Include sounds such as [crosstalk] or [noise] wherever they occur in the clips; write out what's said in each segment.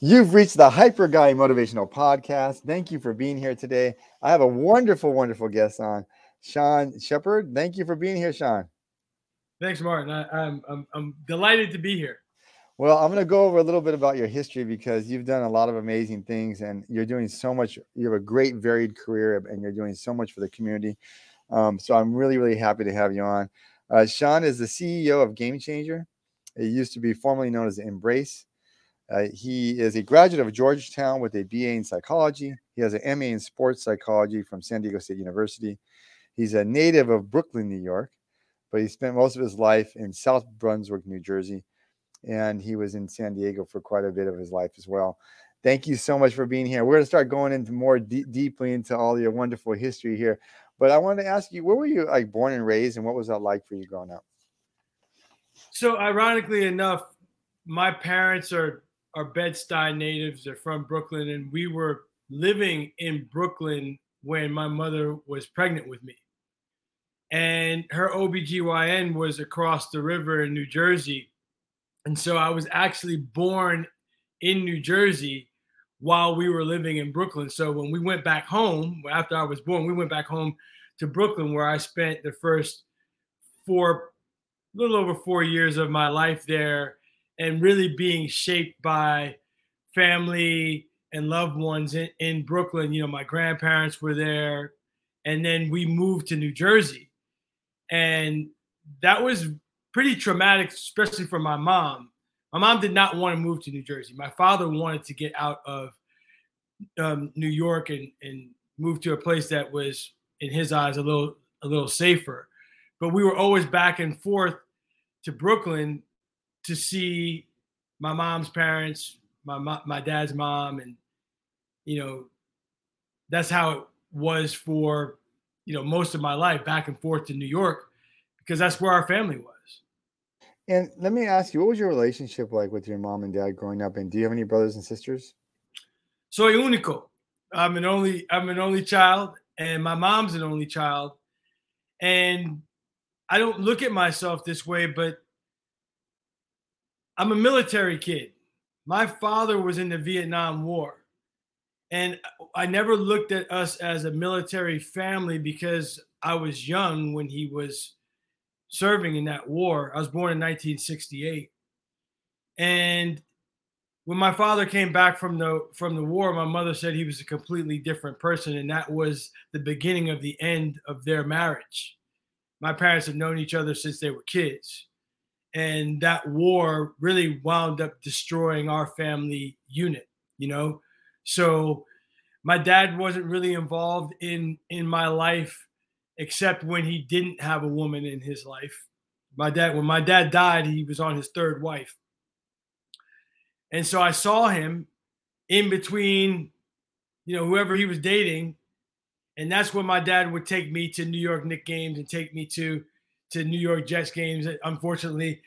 You've reached the Hyper Guy Motivational Podcast. Thank you for being here today. I have a wonderful, wonderful guest on, Sean Sheppard. Thank you for being here, Sean. Thanks, Martin. I, am I'm, I'm, I'm delighted to be here. Well, I'm going to go over a little bit about your history because you've done a lot of amazing things and you're doing so much. You have a great, varied career and you're doing so much for the community. Um, so I'm really, really happy to have you on. Uh, Sean is the CEO of Game Changer. It used to be formerly known as Embrace. Uh, he is a graduate of Georgetown with a BA in psychology. He has an MA in sports psychology from San Diego State University. He's a native of Brooklyn, New York, but he spent most of his life in South Brunswick, New Jersey, and he was in San Diego for quite a bit of his life as well. Thank you so much for being here. We're going to start going into more de- deeply into all your wonderful history here. But I wanted to ask you, where were you like born and raised, and what was that like for you growing up? So, ironically enough, my parents are are Bed-Stuy natives. They're from Brooklyn, and we were living in Brooklyn when my mother was pregnant with me. And her OBGYN was across the river in New Jersey. And so I was actually born in New Jersey while we were living in Brooklyn. So when we went back home, after I was born, we went back home to Brooklyn where I spent the first four, little over four years of my life there and really being shaped by family and loved ones in, in Brooklyn. You know, my grandparents were there. And then we moved to New Jersey. And that was pretty traumatic, especially for my mom. My mom did not want to move to New Jersey. My father wanted to get out of um, New York and, and move to a place that was, in his eyes, a little a little safer. But we were always back and forth to Brooklyn to see my mom's parents, my my dad's mom, and you know, that's how it was for you know most of my life, back and forth to New York, because that's where our family was. And let me ask you, what was your relationship like with your mom and dad growing up? And do you have any brothers and sisters? Soy único. I'm an only I'm an only child, and my mom's an only child. And I don't look at myself this way, but I'm a military kid. My father was in the Vietnam War. And I never looked at us as a military family because I was young when he was serving in that war. I was born in 1968. And when my father came back from the from the war, my mother said he was a completely different person and that was the beginning of the end of their marriage. My parents have known each other since they were kids and that war really wound up destroying our family unit you know? So my dad wasn't really involved in in my life except when he didn't have a woman in his life. My dad when my dad died he was on his third wife. And so i saw him in between you know whoever he was dating and that's when my dad would take me to new york Knicks games and take me to to New York Jets games. Unfortunately,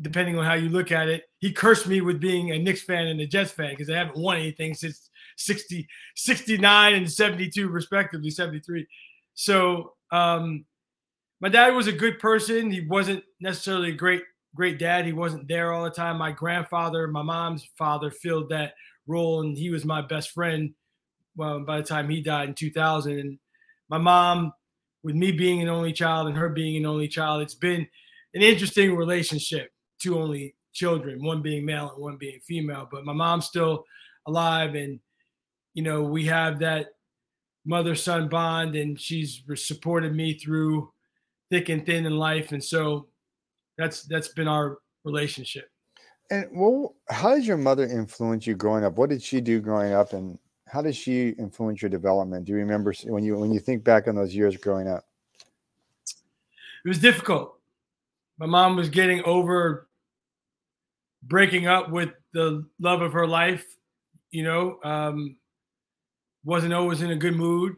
depending on how you look at it, he cursed me with being a Knicks fan and a Jets fan because they haven't won anything since 60, 69 and 72, respectively, 73. So um, my dad was a good person. He wasn't necessarily a great, great dad. He wasn't there all the time. My grandfather, my mom's father, filled that role, and he was my best friend well, by the time he died in 2000. And my mom with me being an only child and her being an only child, it's been an interesting relationship. Two only children, one being male and one being female. But my mom's still alive, and you know we have that mother son bond, and she's supported me through thick and thin in life, and so that's that's been our relationship. And well, how did your mother influence you growing up? What did she do growing up, and how did she influence your development? Do you remember when you when you think back on those years growing up? It was difficult. My mom was getting over breaking up with the love of her life. You know, um, wasn't always in a good mood,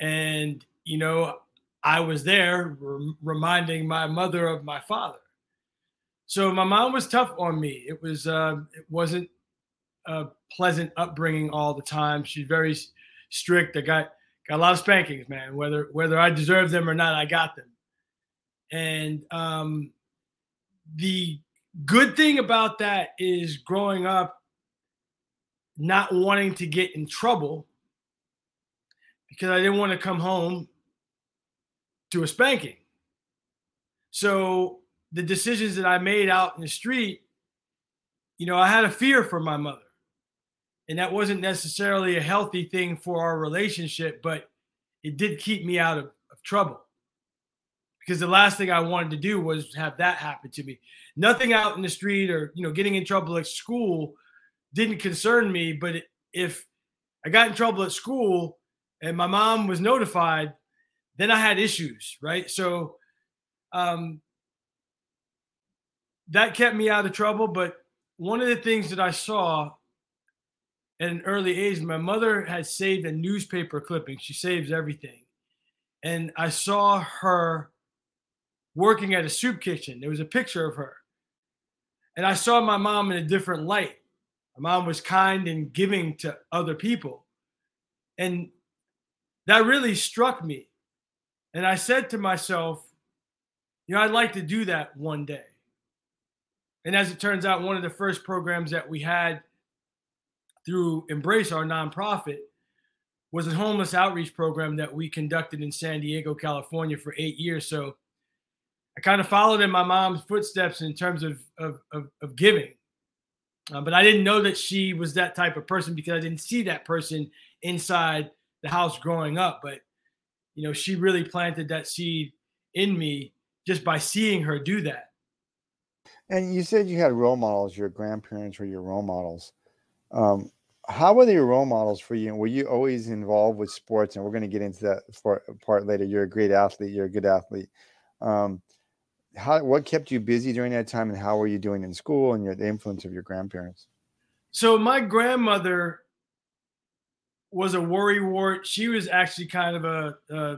and you know, I was there re- reminding my mother of my father. So my mom was tough on me. It was uh, it wasn't a pleasant upbringing all the time. She's very strict. I got got a lot of spankings, man. Whether whether I deserve them or not, I got them. And um, the good thing about that is growing up, not wanting to get in trouble because I didn't want to come home to a spanking. So the decisions that I made out in the street, you know, I had a fear for my mother. And that wasn't necessarily a healthy thing for our relationship, but it did keep me out of, of trouble. Because the last thing I wanted to do was have that happen to me. Nothing out in the street or, you know, getting in trouble at school didn't concern me. But if I got in trouble at school and my mom was notified, then I had issues, right? So um, that kept me out of trouble. But one of the things that I saw at an early age, my mother had saved a newspaper clipping. She saves everything. And I saw her working at a soup kitchen. There was a picture of her. And I saw my mom in a different light. My mom was kind and giving to other people. And that really struck me. And I said to myself, you know, I'd like to do that one day. And as it turns out, one of the first programs that we had through Embrace, our nonprofit, was a homeless outreach program that we conducted in San Diego, California for eight years. So I kind of followed in my mom's footsteps in terms of, of, of, of giving. Uh, but I didn't know that she was that type of person because I didn't see that person inside the house growing up. But, you know, she really planted that seed in me just by seeing her do that. And you said you had role models, your grandparents were your role models. Um, how were they role models for you? Were you always involved with sports? And we're going to get into that for, part later. You're a great athlete. You're a good athlete. Um, how what kept you busy during that time, and how were you doing in school and your the influence of your grandparents? So my grandmother was a worrywart. She was actually kind of a, a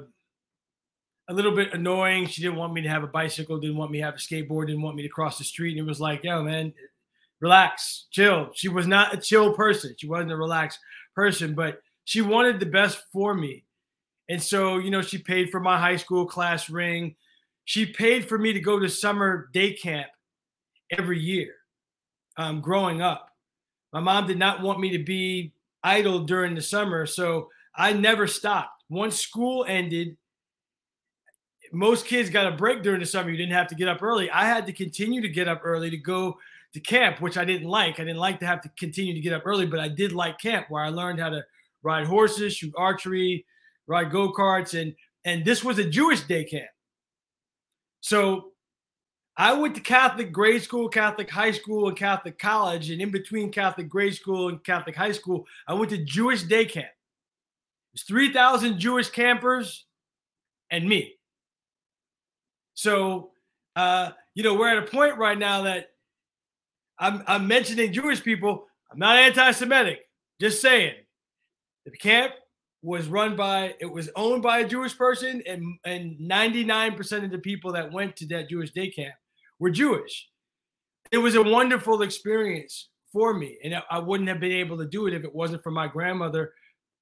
a little bit annoying. She didn't want me to have a bicycle, didn't want me to have a skateboard, didn't want me to cross the street. And it was like, yo, man, relax, chill. She was not a chill person. She wasn't a relaxed person, but she wanted the best for me. And so, you know, she paid for my high school class ring. She paid for me to go to summer day camp every year um, growing up. My mom did not want me to be idle during the summer. So I never stopped. Once school ended, most kids got a break during the summer. You didn't have to get up early. I had to continue to get up early to go to camp, which I didn't like. I didn't like to have to continue to get up early, but I did like camp where I learned how to ride horses, shoot archery, ride go karts, and and this was a Jewish day camp. So I went to Catholic grade school, Catholic high school, and Catholic college, and in between Catholic grade school and Catholic high school, I went to Jewish day camp. There's 3,000 Jewish campers and me. So, uh, you know, we're at a point right now that I'm, I'm mentioning Jewish people. I'm not anti-Semitic. Just saying, the camp was run by, it was owned by a Jewish person, and and 99% of the people that went to that Jewish day camp were Jewish. It was a wonderful experience for me, and I wouldn't have been able to do it if it wasn't for my grandmother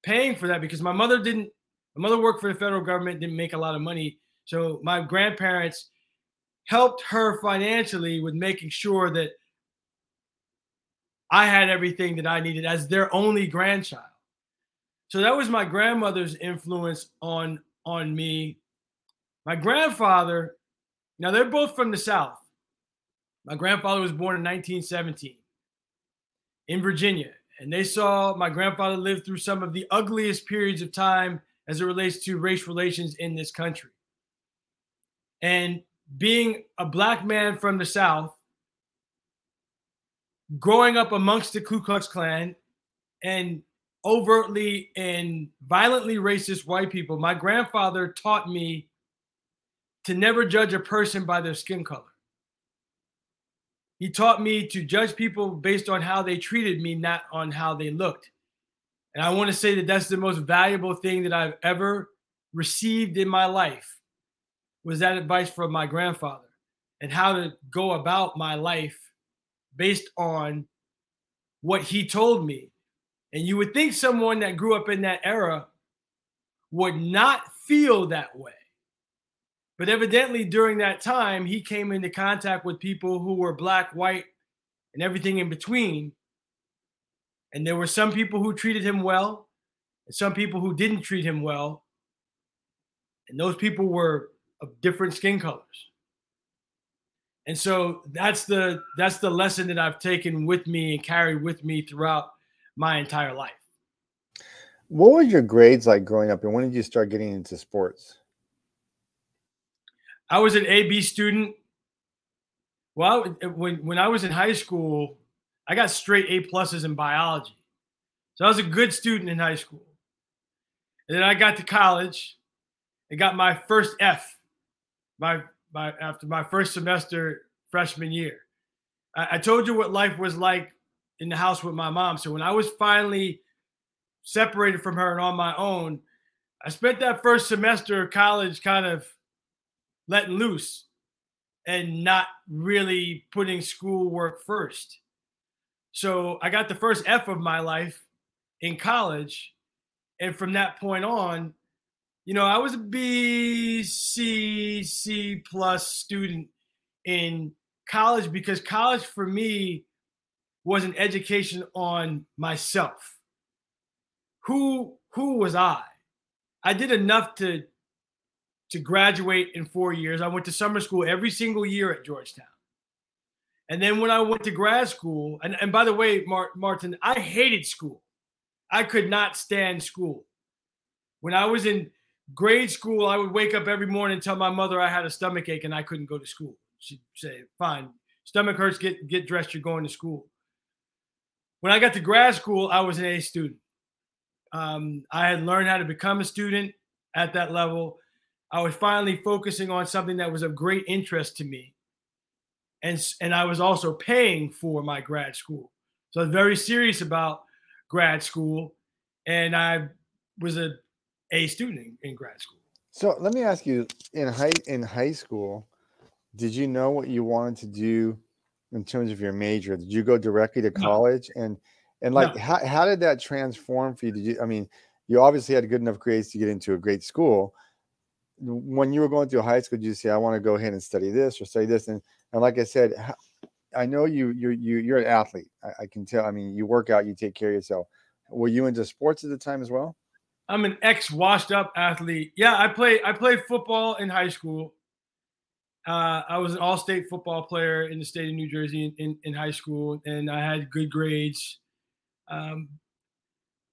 paying for that because my mother didn't. My mother worked for the federal government, didn't make a lot of money so my grandparents helped her financially with making sure that I had everything that I needed as their only grandchild. So that was my grandmother's influence on on me. My grandfather, now they're both from the South. My grandfather was born in 1917 in Virginia, and they saw my grandfather live through some of the ugliest periods of time as it relates to race relations in this country. And being a black man from the South, growing up amongst the Ku Klux Klan and overtly and violently racist white people, my grandfather taught me to never judge a person by their skin color. He taught me to judge people based on how they treated me, not on how they looked. And I want to say that that's the most valuable thing that I've ever received in my life was that advice from my grandfather and how to go about my life based on what he told me. And you would think someone that grew up in that era would not feel that way. But evidently, during that time, he came into contact with people who were black, white, and everything in between. And there were some people who treated him well, and some people who didn't treat him well. And those people were of different skin colors. And so that's the that's the lesson that I've taken with me and carried with me throughout my entire life. What were your grades like growing up, and when did you start getting into sports? I was an AB student. Well, when when I was in high school, I got straight A pluses in biology, so I was a good student in high school. And then I got to college, and got my first F, my my after my first semester freshman year. I, I told you what life was like in the house with my mom. So when I was finally separated from her and on my own, I spent that first semester of college kind of letting loose and not really putting schoolwork first. So I got the first F of my life in college. And from that point on, you know, I was a B, C, C plus student in college because college for me was an education on myself. Who who was I? I did enough to to graduate in 4 years. I went to summer school every single year at Georgetown. And then when I went to grad school, and, and by the way, Martin, I hated school. I could not stand school. When I was in grade school, I would wake up every morning and tell my mother I had a stomach ache and I couldn't go to school. She'd say, "Fine, stomach hurts. Get get dressed. You're going to school." When I got to grad school, I was an A student. Um, I had learned how to become a student at that level. I was finally focusing on something that was of great interest to me, and and I was also paying for my grad school. So I was very serious about grad school, and I was a a student in, in grad school. So let me ask you: in high in high school, did you know what you wanted to do in terms of your major? Did you go directly to college? No. And and like, no. how how did that transform for you? Did you? I mean, you obviously had good enough grades to get into a great school. When you were going through high school, did you say, "I want to go ahead and study this or study this"? And and like I said, I know you you you you're an athlete. I, I can tell. I mean, you work out, you take care of yourself. Were you into sports at the time as well? I'm an ex washed up athlete. Yeah, I played I played football in high school. Uh, I was an all state football player in the state of New Jersey in, in, in high school, and I had good grades. Um,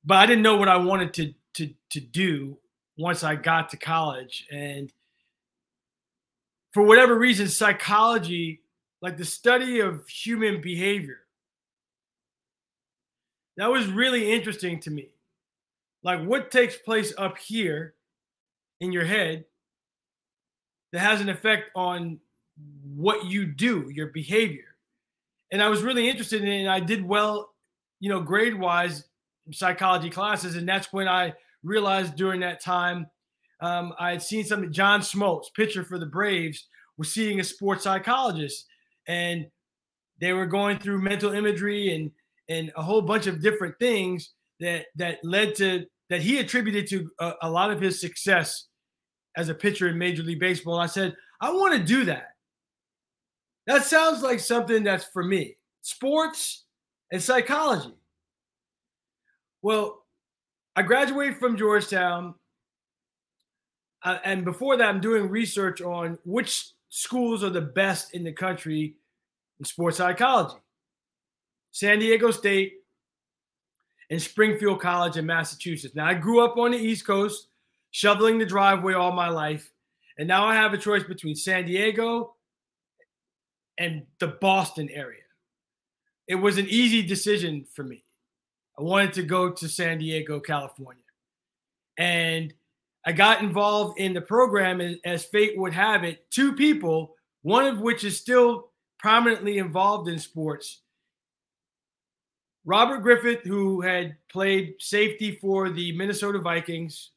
but I didn't know what I wanted to to to do once I got to college, and for whatever reason, psychology, like the study of human behavior, that was really interesting to me like what takes place up here in your head that has an effect on what you do, your behavior. And I was really interested in it. And I did well, you know, grade wise psychology classes. And that's when I realized during that time, um, I had seen something. John Smoltz, pitcher for the Braves, was seeing a sports psychologist. And they were going through mental imagery and and a whole bunch of different things that that led to that he attributed to a, a lot of his success as a pitcher in Major League Baseball. I said, I want to do that. That sounds like something that's for me. Sports and psychology. Well, I graduated from Georgetown. Uh, and before that, I'm doing research on which schools are the best in the country in sports psychology. San Diego State, in Springfield College in Massachusetts. Now, I grew up on the East Coast, shoveling the driveway all my life. And now I have a choice between San Diego and the Boston area. It was an easy decision for me. I wanted to go to San Diego, California. And I got involved in the program as, as fate would have it. Two people, one of which is still prominently involved in sports, Robert Griffith, who had played safety for the Minnesota Vikings,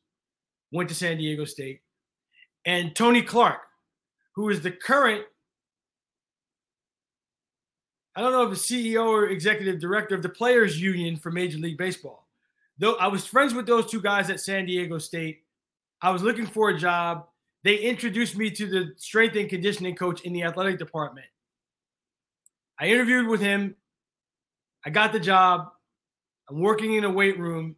went to San Diego State, and Tony Clark, who is the current, I don't know if the CEO or executive director of the Players Union for Major League Baseball. Though I was friends with those two guys at San Diego State, I was looking for a job. They introduced me to the strength and conditioning coach in the athletic department. I interviewed with him I got the job. I'm working in a weight room,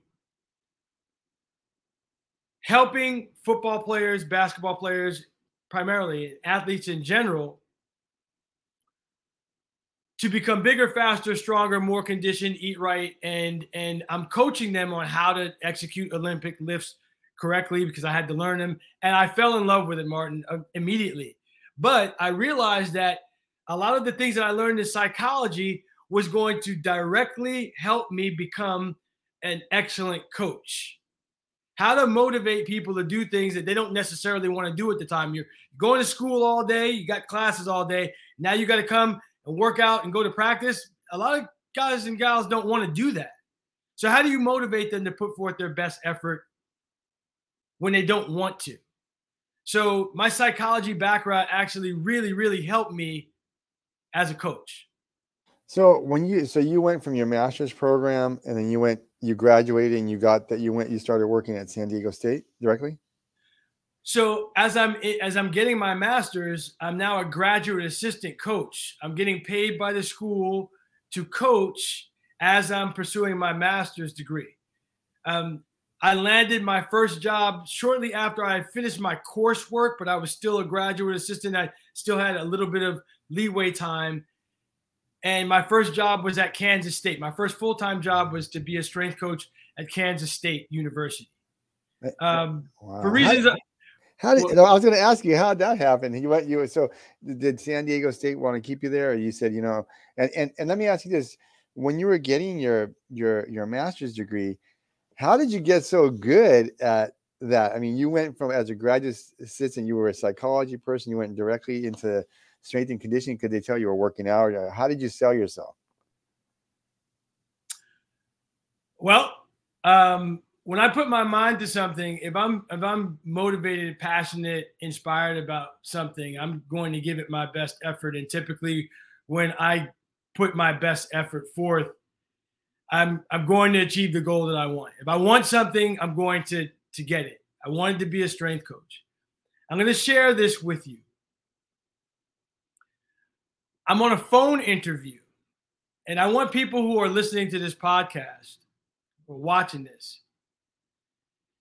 helping football players, basketball players, primarily athletes in general, to become bigger, faster, stronger, more conditioned, eat right, and and I'm coaching them on how to execute Olympic lifts correctly because I had to learn them, and I fell in love with it, Martin, uh, immediately. But I realized that a lot of the things that I learned in psychology was going to directly help me become an excellent coach. How to motivate people to do things that they don't necessarily want to do at the time. You're going to school all day, you got classes all day. Now you got to come and work out and go to practice. A lot of guys and gals don't want to do that. So, how do you motivate them to put forth their best effort when they don't want to? So, my psychology background actually really, really helped me as a coach. So when you so you went from your master's program and then you went you graduated and you got that you went you started working at San Diego State directly? So as I'm as I'm getting my master's, I'm now a graduate assistant coach. I'm getting paid by the school to coach as I'm pursuing my master's degree. Um, I landed my first job shortly after I finished my coursework, but I was still a graduate assistant. I still had a little bit of leeway time. And my first job was at Kansas State. My first full time job was to be a strength coach at Kansas State University. Um, wow. For reasons. How, how did well, I was going to ask you how did that happen? You went you so did San Diego State want to keep you there, or you said you know? And and and let me ask you this: when you were getting your your your master's degree, how did you get so good at that? I mean, you went from as a graduate assistant, you were a psychology person, you went directly into strength and conditioning Could they tell you were working out? How did you sell yourself? Well, um, when I put my mind to something, if I'm if I'm motivated, passionate, inspired about something, I'm going to give it my best effort. And typically, when I put my best effort forth, I'm I'm going to achieve the goal that I want. If I want something, I'm going to to get it. I wanted to be a strength coach. I'm going to share this with you. I'm on a phone interview, and I want people who are listening to this podcast or watching this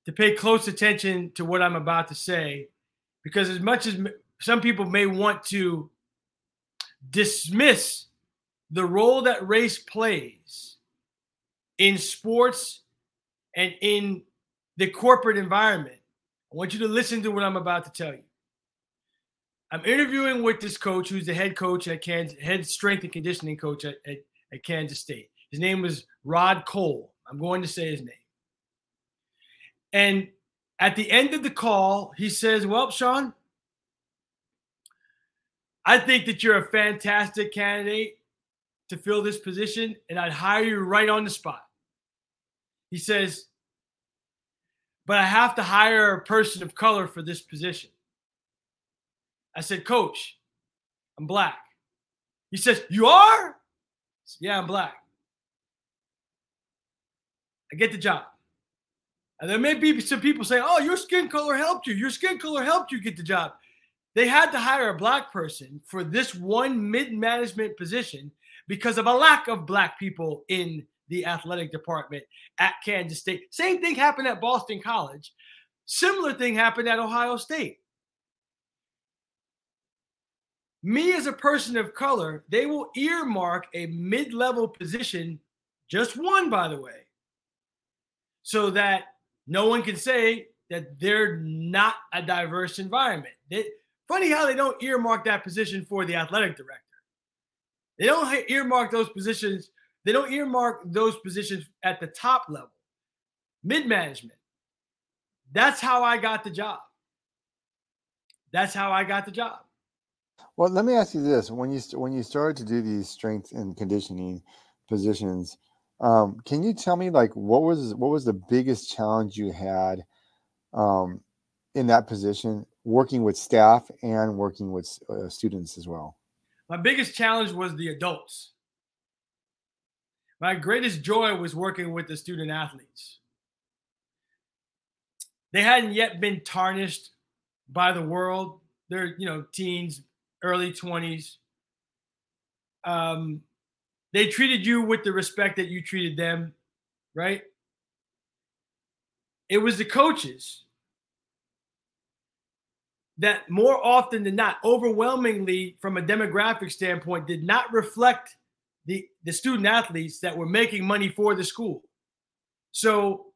to pay close attention to what I'm about to say, because as much as some people may want to dismiss the role that race plays in sports and in the corporate environment, I want you to listen to what I'm about to tell you. I'm interviewing with this coach who's the head coach at Kansas, head strength and conditioning coach at, at, at Kansas State. His name was Rod Cole. I'm going to say his name. And at the end of the call, he says, Well, Sean, I think that you're a fantastic candidate to fill this position, and I'd hire you right on the spot. He says, But I have to hire a person of color for this position. I said, Coach, I'm black. He says, You are? Said, yeah, I'm black. I get the job. And there may be some people saying, Oh, your skin color helped you. Your skin color helped you get the job. They had to hire a black person for this one mid management position because of a lack of black people in the athletic department at Kansas State. Same thing happened at Boston College. Similar thing happened at Ohio State me as a person of color, they will earmark a mid level position, just one, by the way, so that no one can say that they're not a diverse environment. They, funny how they don't earmark that position for the athletic director. They don't earmark those positions. They don't earmark those positions at the top level, mid management. That's how I got the job. That's how I got the job. Well, let me ask you this: when you when you started to do these strength and conditioning positions, um, can you tell me like what was what was the biggest challenge you had um, in that position, working with staff and working with uh, students as well? My biggest challenge was the adults. My greatest joy was working with the student athletes. They hadn't yet been tarnished by the world. They're, you know, teens, early 20s. Um, they treated you with the respect that you treated them. right? It was the coaches that more often than not, overwhelmingly from a demographic standpoint, did not reflect the, the student athletes that were making money for the school. So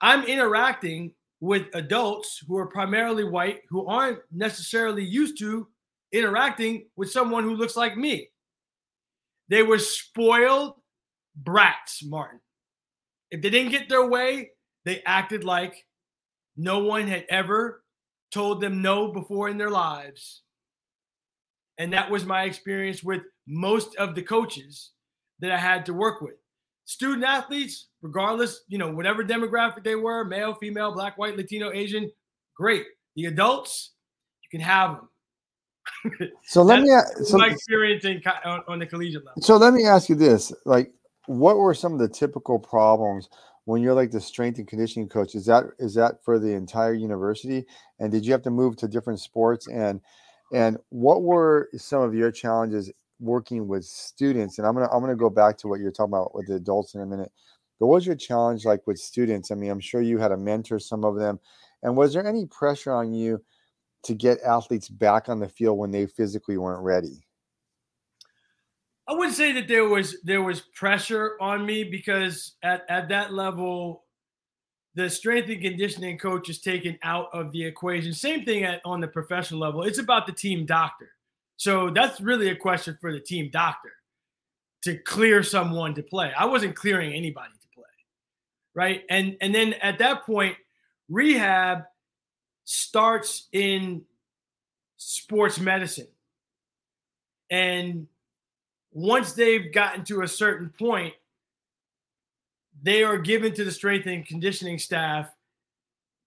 I'm interacting with adults who are primarily white who aren't necessarily used to interacting with someone who looks like me. They were spoiled brats, Martin. If they didn't get their way, they acted like no one had ever told them no before in their lives. And that was my experience with most of the coaches that I had to work with. Student athletes, regardless, you know, whatever demographic they were male, female, black, white, Latino, Asian great. The adults, you can have them. So let me so my experience in, on, on the collegiate level. So let me ask you this: like, what were some of the typical problems when you're like the strength and conditioning coach? Is that is that for the entire university? And did you have to move to different sports? And and what were some of your challenges working with students? And I'm gonna I'm gonna go back to what you're talking about with the adults in a minute. But what was your challenge like with students? I mean, I'm sure you had to mentor some of them. And was there any pressure on you to get athletes back on the field when they physically weren't ready? I wouldn't say that there was there was pressure on me because at, at that level, the strength and conditioning coach is taken out of the equation. Same thing at on the professional level. It's about the team doctor. So that's really a question for the team doctor to clear someone to play. I wasn't clearing anybody to play. Right. And and then at that point, rehab starts in sports medicine. And once they've gotten to a certain point, they are given to the strength and conditioning staff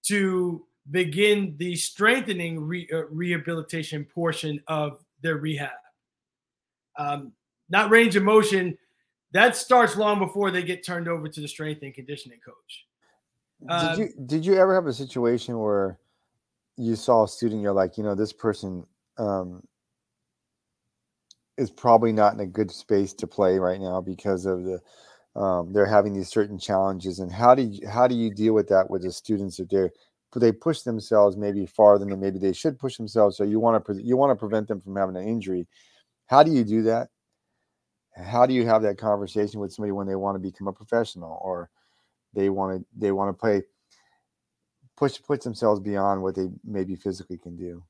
to begin the strengthening re- uh, rehabilitation portion of their rehab. Um, not range of motion, that starts long before they get turned over to the strength and conditioning coach. Did um, you did you ever have a situation where you saw a student, you're like, you know, this person um, is probably not in a good space to play right now because of the um, they're having these certain challenges. And how do you how do you deal with that with the students if they they push themselves maybe farther than maybe they should push themselves so you want to you want to prevent them from having an injury. How do you do that? How do you have that conversation with somebody when they want to become a professional or they want to they want to play push push themselves beyond what they maybe physically can do.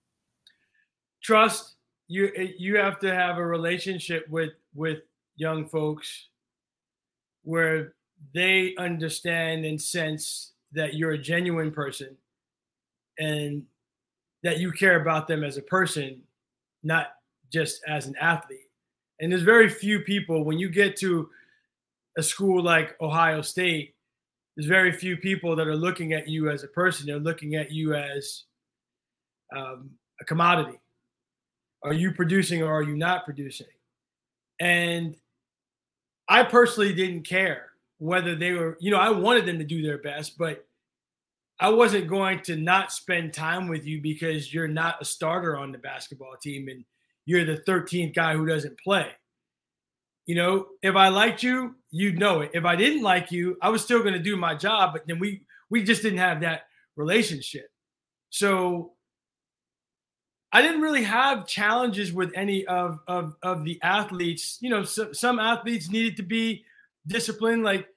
Trust you eh, you have to have a relationship with with young folks where they understand and sense that you're a genuine person and that you care about them as a person not just as an athlete. And there's very few people when you get to a school like ohio state there's very few people that are looking at you as a person they're looking at you as um, a commodity are you producing or are you not producing? And I personally didn't care whether they were, you know, I wanted them to do their best, but I wasn't going to not spend time with you because you're not a starter on the basketball team and you're the 13th guy who doesn't play. You know, if I liked you, you'd know it. If I didn't like you, I was still going to do my job, but then we we just didn't have that relationship. So I didn't really have challenges with any of of, of the athletes. You know, so, some athletes needed to be disciplined. Like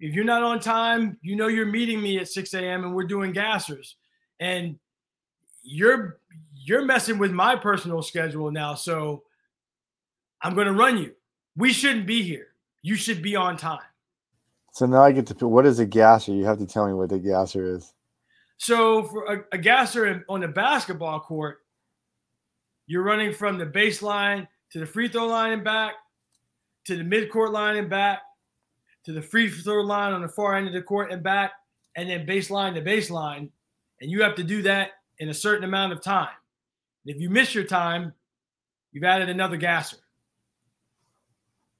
if you're not on time, you know you're meeting me at 6 a.m. and we're doing gassers, and you're you're messing with my personal schedule now. So I'm going to run you. We shouldn't be here. You should be on time. So now I get to what is a gasser? You have to tell me what a gasser is. So for a, a gasser on the basketball court, you're running from the baseline to the free throw line and back, to the midcourt line and back, to the free throw line on the far end of the court and back, and then baseline to baseline. And you have to do that in a certain amount of time. if you miss your time, you've added another gasser.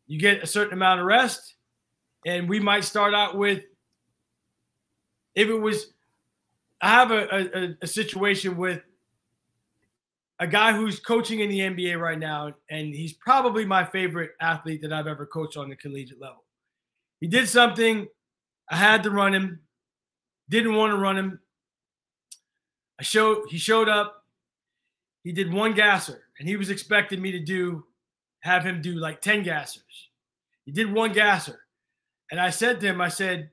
You get a certain amount of rest, and we might start out with if it was I have a, a, a situation with a guy who's coaching in the NBA right now, and he's probably my favorite athlete that I've ever coached on the collegiate level. He did something I had to run him. Didn't want to run him. I showed he showed up. He did one gasser, and he was expecting me to do have him do like 10 gassers. He did one gasser. And I said to him, I said,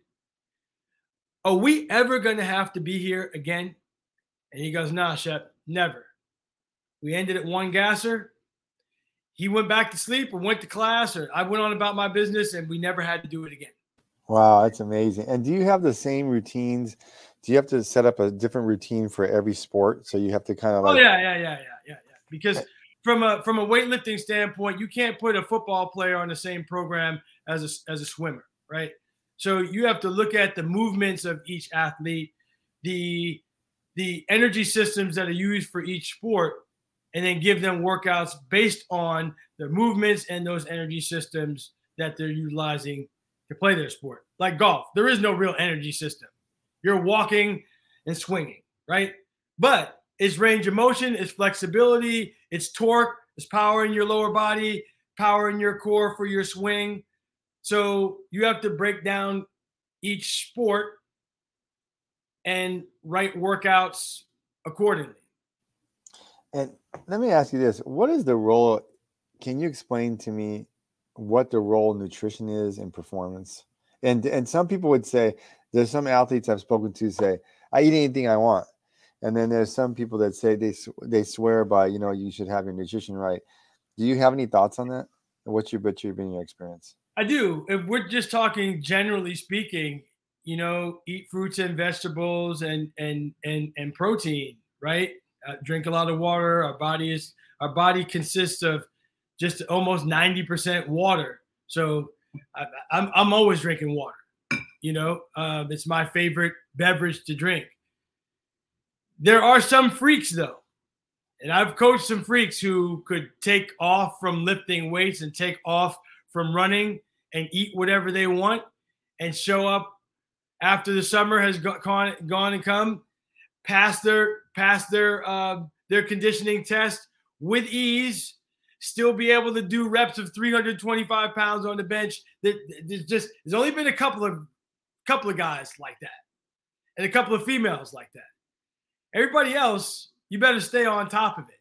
Are we ever gonna have to be here again? And he goes, Nah, Shep, never. We ended at one gasser. He went back to sleep or went to class, or I went on about my business, and we never had to do it again. Wow, that's amazing. And do you have the same routines? Do you have to set up a different routine for every sport? So you have to kind of Oh yeah, yeah, yeah, yeah, yeah, yeah. Because eh from a from a weightlifting standpoint, you can't put a football player on the same program as a as a swimmer, right? So you have to look at the movements of each athlete, the the energy systems that are used for each sport, and then give them workouts based on their movements and those energy systems that they're utilizing to play their sport. Like golf, there is no real energy system. You're walking and swinging, right? But it's range of motion, it's flexibility, it's torque, it's power in your lower body, power in your core for your swing. So you have to break down each sport and write workouts accordingly. And let me ask you this: What is the role? Can you explain to me what the role nutrition is in performance? And and some people would say there's some athletes I've spoken to say I eat anything I want, and then there's some people that say they they swear by you know you should have your nutrition right. Do you have any thoughts on that? What's your your been your experience? I do. If we're just talking generally speaking, you know, eat fruits and vegetables and and and and protein, right? Uh, drink a lot of water. Our body is our body consists of just almost ninety percent water. So I, I'm I'm always drinking water. You know, uh, it's my favorite beverage to drink. There are some freaks though, and I've coached some freaks who could take off from lifting weights and take off from running and eat whatever they want and show up after the summer has gone, and come pass their pass their uh, their conditioning test with ease still be able to do reps of 325 pounds on the bench. There- there's just there's only been a couple of couple of guys like that and a couple of females like that everybody else you better stay on top of it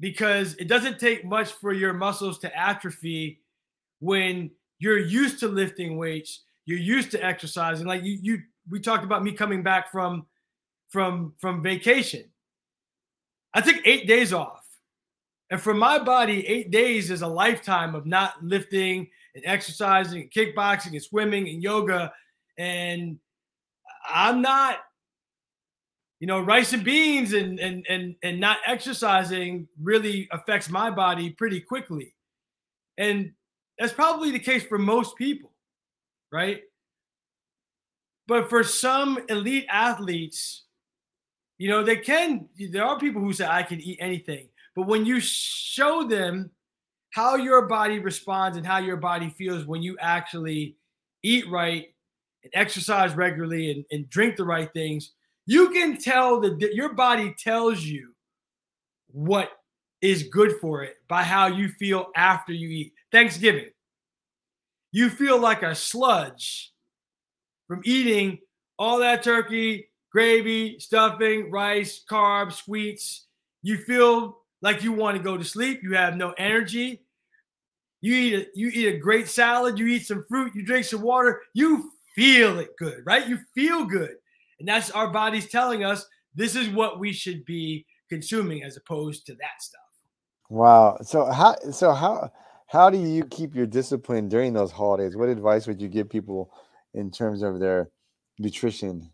because it doesn't take much for your muscles to atrophy when you're used to lifting weights, you're used to exercising. Like you, you we talked about me coming back from from from vacation. I took eight days off. And for my body, eight days is a lifetime of not lifting and exercising and kickboxing and swimming and yoga. And I'm not, you know, rice and beans and and and and not exercising really affects my body pretty quickly. And that's probably the case for most people, right? But for some elite athletes, you know, they can, there are people who say, I can eat anything. But when you show them how your body responds and how your body feels when you actually eat right and exercise regularly and, and drink the right things, you can tell that your body tells you what is good for it by how you feel after you eat. Thanksgiving, you feel like a sludge from eating all that turkey, gravy, stuffing, rice, carbs, sweets. You feel like you want to go to sleep. You have no energy. You eat a you eat a great salad. You eat some fruit. You drink some water. You feel it good, right? You feel good, and that's our bodies telling us this is what we should be consuming as opposed to that stuff. Wow. So how so how how do you keep your discipline during those holidays? What advice would you give people in terms of their nutrition?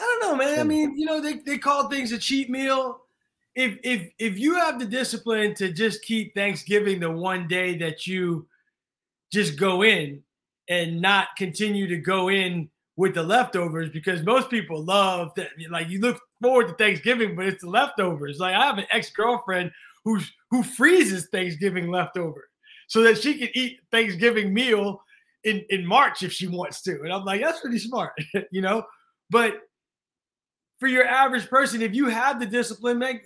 I don't know, man. I mean, you know, they, they call things a cheat meal. If if if you have the discipline to just keep Thanksgiving the one day that you just go in and not continue to go in with the leftovers because most people love that like you look forward to Thanksgiving, but it's the leftovers. Like I have an ex-girlfriend who's who freezes Thanksgiving leftovers so that she can eat Thanksgiving meal in, in March if she wants to. And I'm like, that's pretty smart, [laughs] you know? But for your average person, if you have the discipline, man,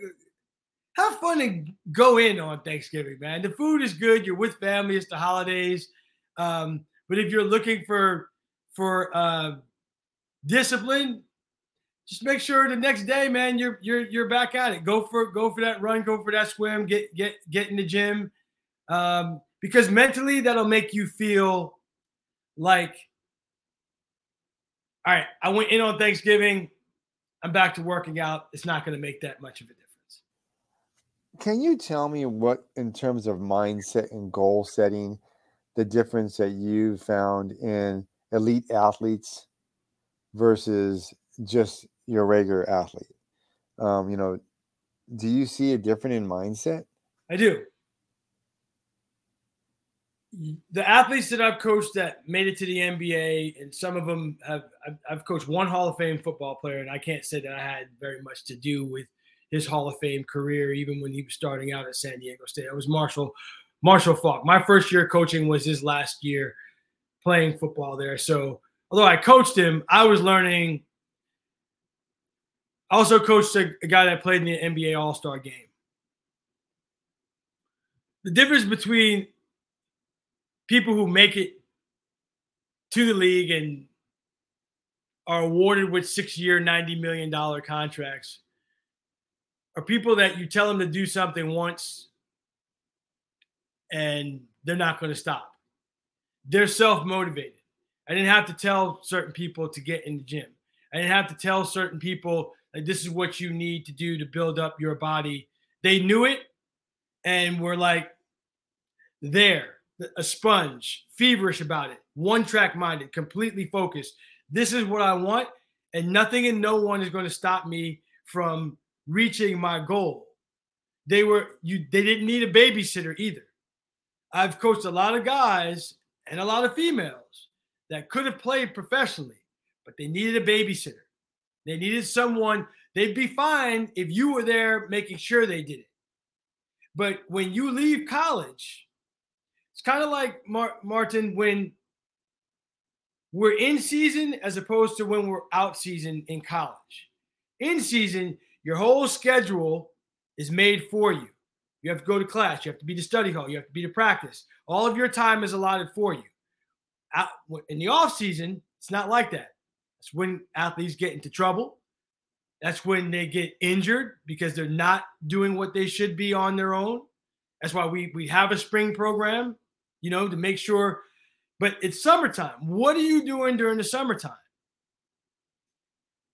have fun and go in on Thanksgiving, man. The food is good. You're with family. It's the holidays. Um, but if you're looking for for uh, discipline, just make sure the next day, man, you're you're you're back at it. Go for go for that run, go for that swim, get get get in the gym, um, because mentally that'll make you feel like, all right, I went in on Thanksgiving, I'm back to working out. It's not going to make that much of a difference. Can you tell me what, in terms of mindset and goal setting, the difference that you found in elite athletes versus just your regular athlete? Um, you know, do you see a different in mindset? I do. The athletes that I've coached that made it to the NBA, and some of them have, I've, I've coached one Hall of Fame football player, and I can't say that I had very much to do with his Hall of Fame career, even when he was starting out at San Diego State. It was Marshall Marshall Faulk. My first year coaching was his last year playing football there. So although I coached him, I was learning. I also coached a, a guy that played in the NBA All Star game. The difference between people who make it to the league and are awarded with six year, $90 million contracts are people that you tell them to do something once and they're not going to stop. They're self motivated. I didn't have to tell certain people to get in the gym. I didn't have to tell certain people like this is what you need to do to build up your body. They knew it and were like there, a sponge, feverish about it, one track minded, completely focused. This is what I want, and nothing and no one is going to stop me from reaching my goal. They were you they didn't need a babysitter either. I've coached a lot of guys and a lot of females that could have played professionally, but they needed a babysitter. They needed someone, they'd be fine if you were there making sure they did it. But when you leave college, it's kind of like Mar- Martin when we're in season as opposed to when we're out season in college. In season, your whole schedule is made for you. You have to go to class. You have to be to study hall. You have to be to practice. All of your time is allotted for you. Out, in the off season, it's not like that. That's when athletes get into trouble. That's when they get injured because they're not doing what they should be on their own. That's why we we have a spring program, you know, to make sure. But it's summertime. What are you doing during the summertime?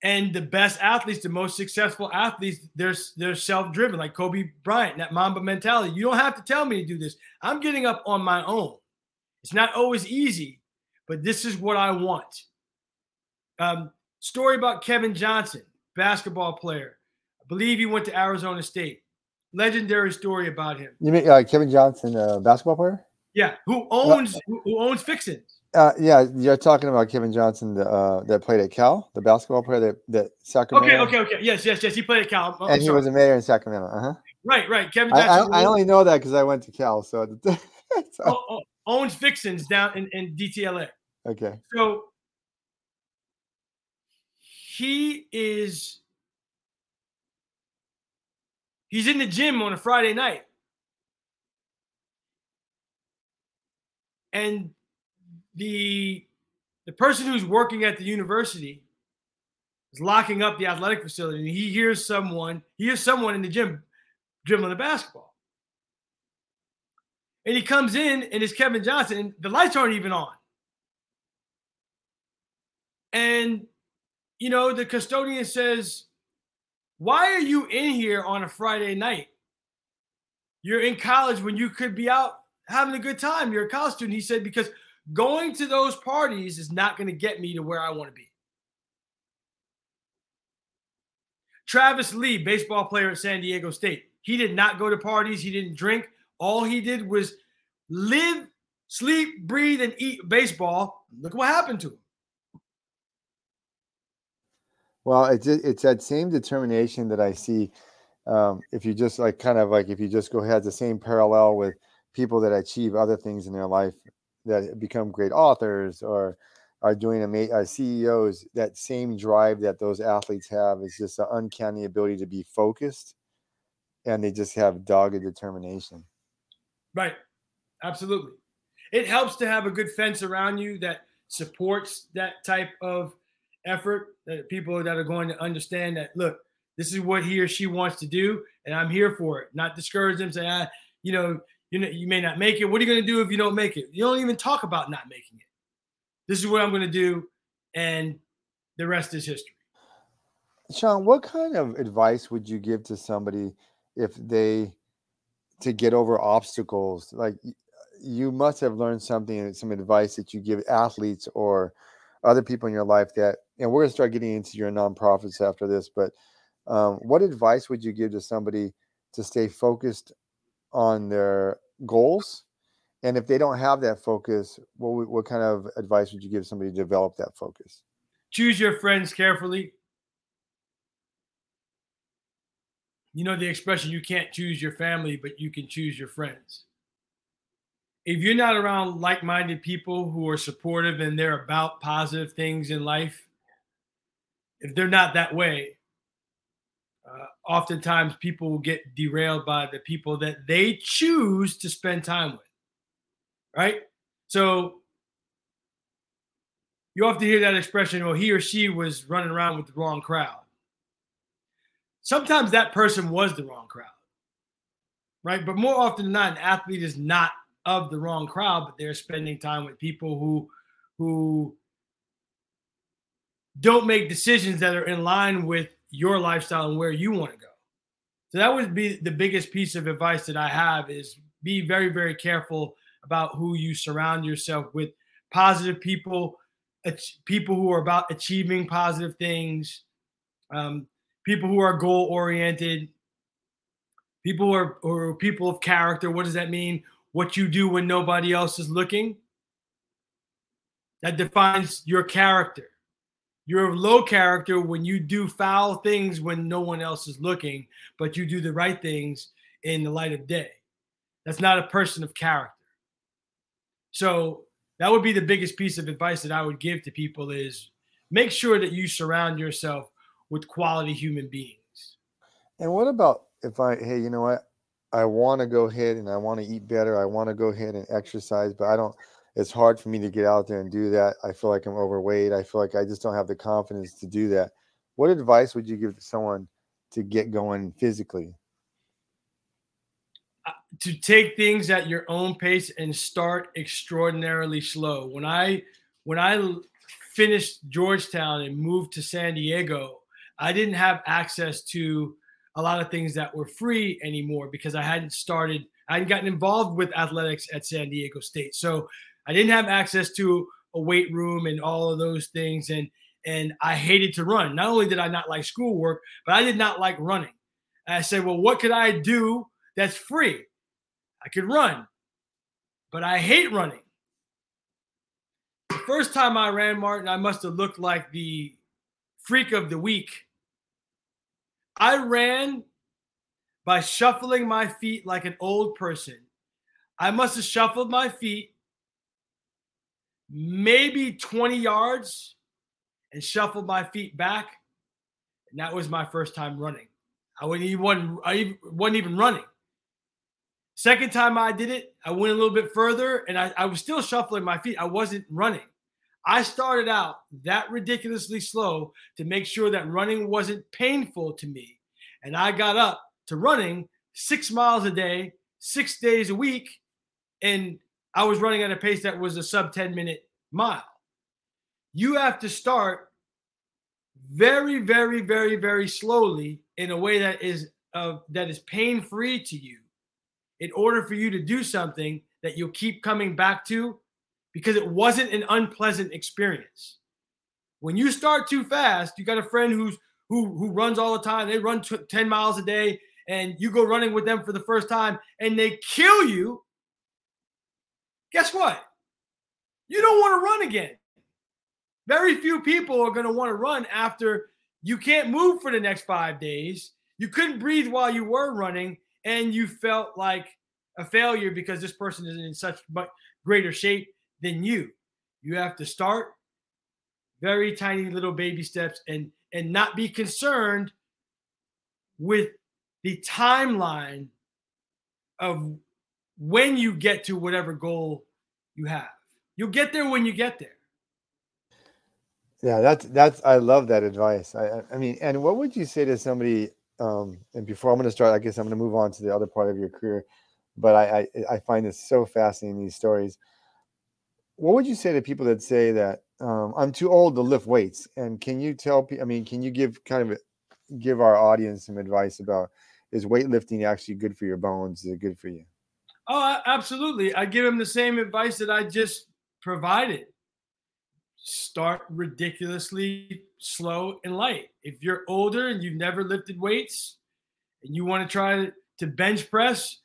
And the best athletes, the most successful athletes, they're they're self-driven, like Kobe Bryant, that Mamba mentality. You don't have to tell me to do this. I'm getting up on my own. It's not always easy, but this is what I want. Um, story about Kevin Johnson, basketball player. I believe he went to Arizona State. Legendary story about him. You mean uh, Kevin Johnson, uh, basketball player? Yeah, who owns who, who owns Fixins. Uh, yeah, you're talking about Kevin Johnson, the, uh, that played at Cal, the basketball player that that Sacramento. Okay, okay, okay. Yes, yes, yes. He played at Cal, oh, and he was a mayor in Sacramento. Uh huh. Right, right. Kevin Johnson. I, I, I only know that because I went to Cal, so. [laughs] so. Oh, oh, owns Fixins down in, in DTLA. Okay. So he is he's in the gym on a Friday night. And the the person who's working at the university is locking up the athletic facility and he hears someone he hears someone in the gym dribbling a basketball. And he comes in and it's kevin johnson and the lights aren't even on. And you know the custodian says why are you in here on a friday night? You're in college when you could be out having a good time. You're a college student. He said because Going to those parties is not going to get me to where I want to be. Travis Lee, baseball player at San Diego State, he did not go to parties. He didn't drink. All he did was live, sleep, breathe, and eat baseball. Look what happened to him. Well, it's it's that same determination that I see. Um, if you just like kind of like if you just go ahead the same parallel with people that achieve other things in their life that become great authors or are doing amazing uh, CEOs, that same drive that those athletes have is just an uncanny ability to be focused and they just have dogged determination. Right. Absolutely. It helps to have a good fence around you that supports that type of effort. That people that are going to understand that look, this is what he or she wants to do, and I'm here for it. Not discourage them, say, ah, you know, you know, you may not make it. What are you going to do if you don't make it? You don't even talk about not making it. This is what I'm going to do, and the rest is history. Sean, what kind of advice would you give to somebody if they to get over obstacles? Like you must have learned something, some advice that you give athletes or other people in your life that, and we're going to start getting into your nonprofits after this, but um, what advice would you give to somebody to stay focused on their goals? And if they don't have that focus, what, what kind of advice would you give somebody to develop that focus? Choose your friends carefully. You know the expression, you can't choose your family, but you can choose your friends. If you're not around like minded people who are supportive and they're about positive things in life, if they're not that way, oftentimes people will get derailed by the people that they choose to spend time with. Right? So you often hear that expression, well, he or she was running around with the wrong crowd. Sometimes that person was the wrong crowd. Right? But more often than not, an athlete is not of the wrong crowd, but they're spending time with people who who don't make decisions that are in line with your lifestyle and where you want to go. So that would be the biggest piece of advice that I have is be very, very careful about who you surround yourself with. Positive people, people who are about achieving positive things, um, people who are goal oriented, people who are or people of character. What does that mean? What you do when nobody else is looking. That defines your character. You're of low character when you do foul things when no one else is looking, but you do the right things in the light of day. That's not a person of character. So that would be the biggest piece of advice that I would give to people is make sure that you surround yourself with quality human beings. And what about if I, hey, you know what? I want to go ahead and I want to eat better. I want to go ahead and exercise, but I don't it's hard for me to get out there and do that. I feel like I'm overweight. I feel like I just don't have the confidence to do that. What advice would you give to someone to get going physically? Uh, to take things at your own pace and start extraordinarily slow. When I when I finished Georgetown and moved to San Diego, I didn't have access to a lot of things that were free anymore because I hadn't started I hadn't gotten involved with athletics at San Diego State. So I didn't have access to a weight room and all of those things. And and I hated to run. Not only did I not like schoolwork, but I did not like running. And I said, well, what could I do that's free? I could run, but I hate running. The first time I ran, Martin, I must have looked like the freak of the week. I ran by shuffling my feet like an old person. I must have shuffled my feet maybe 20 yards and shuffled my feet back. And that was my first time running. I wouldn't even I wasn't even running. Second time I did it, I went a little bit further and I, I was still shuffling my feet. I wasn't running. I started out that ridiculously slow to make sure that running wasn't painful to me. And I got up to running six miles a day, six days a week. And I was running at a pace that was a sub 10 minute mile. You have to start very, very, very, very slowly in a way that is that is pain free to you, in order for you to do something that you'll keep coming back to, because it wasn't an unpleasant experience. When you start too fast, you got a friend who's who who runs all the time. They run t- ten miles a day, and you go running with them for the first time, and they kill you guess what? You don't want to run again. Very few people are going to want to run after you can't move for the next five days. You couldn't breathe while you were running, and you felt like a failure because this person is in such much greater shape than you. You have to start very tiny little baby steps and and not be concerned with the timeline of when you get to whatever goal you have. You'll get there when you get there. Yeah, that's that's I love that advice. I I mean, and what would you say to somebody? Um, and before I'm going to start, I guess I'm going to move on to the other part of your career. But I, I I find this so fascinating these stories. What would you say to people that say that um, I'm too old to lift weights? And can you tell? I mean, can you give kind of give our audience some advice about is weightlifting actually good for your bones? Is it good for you? Oh, absolutely. I give them the same advice that I just provided start ridiculously slow and light. If you're older and you've never lifted weights and you want to try to bench press,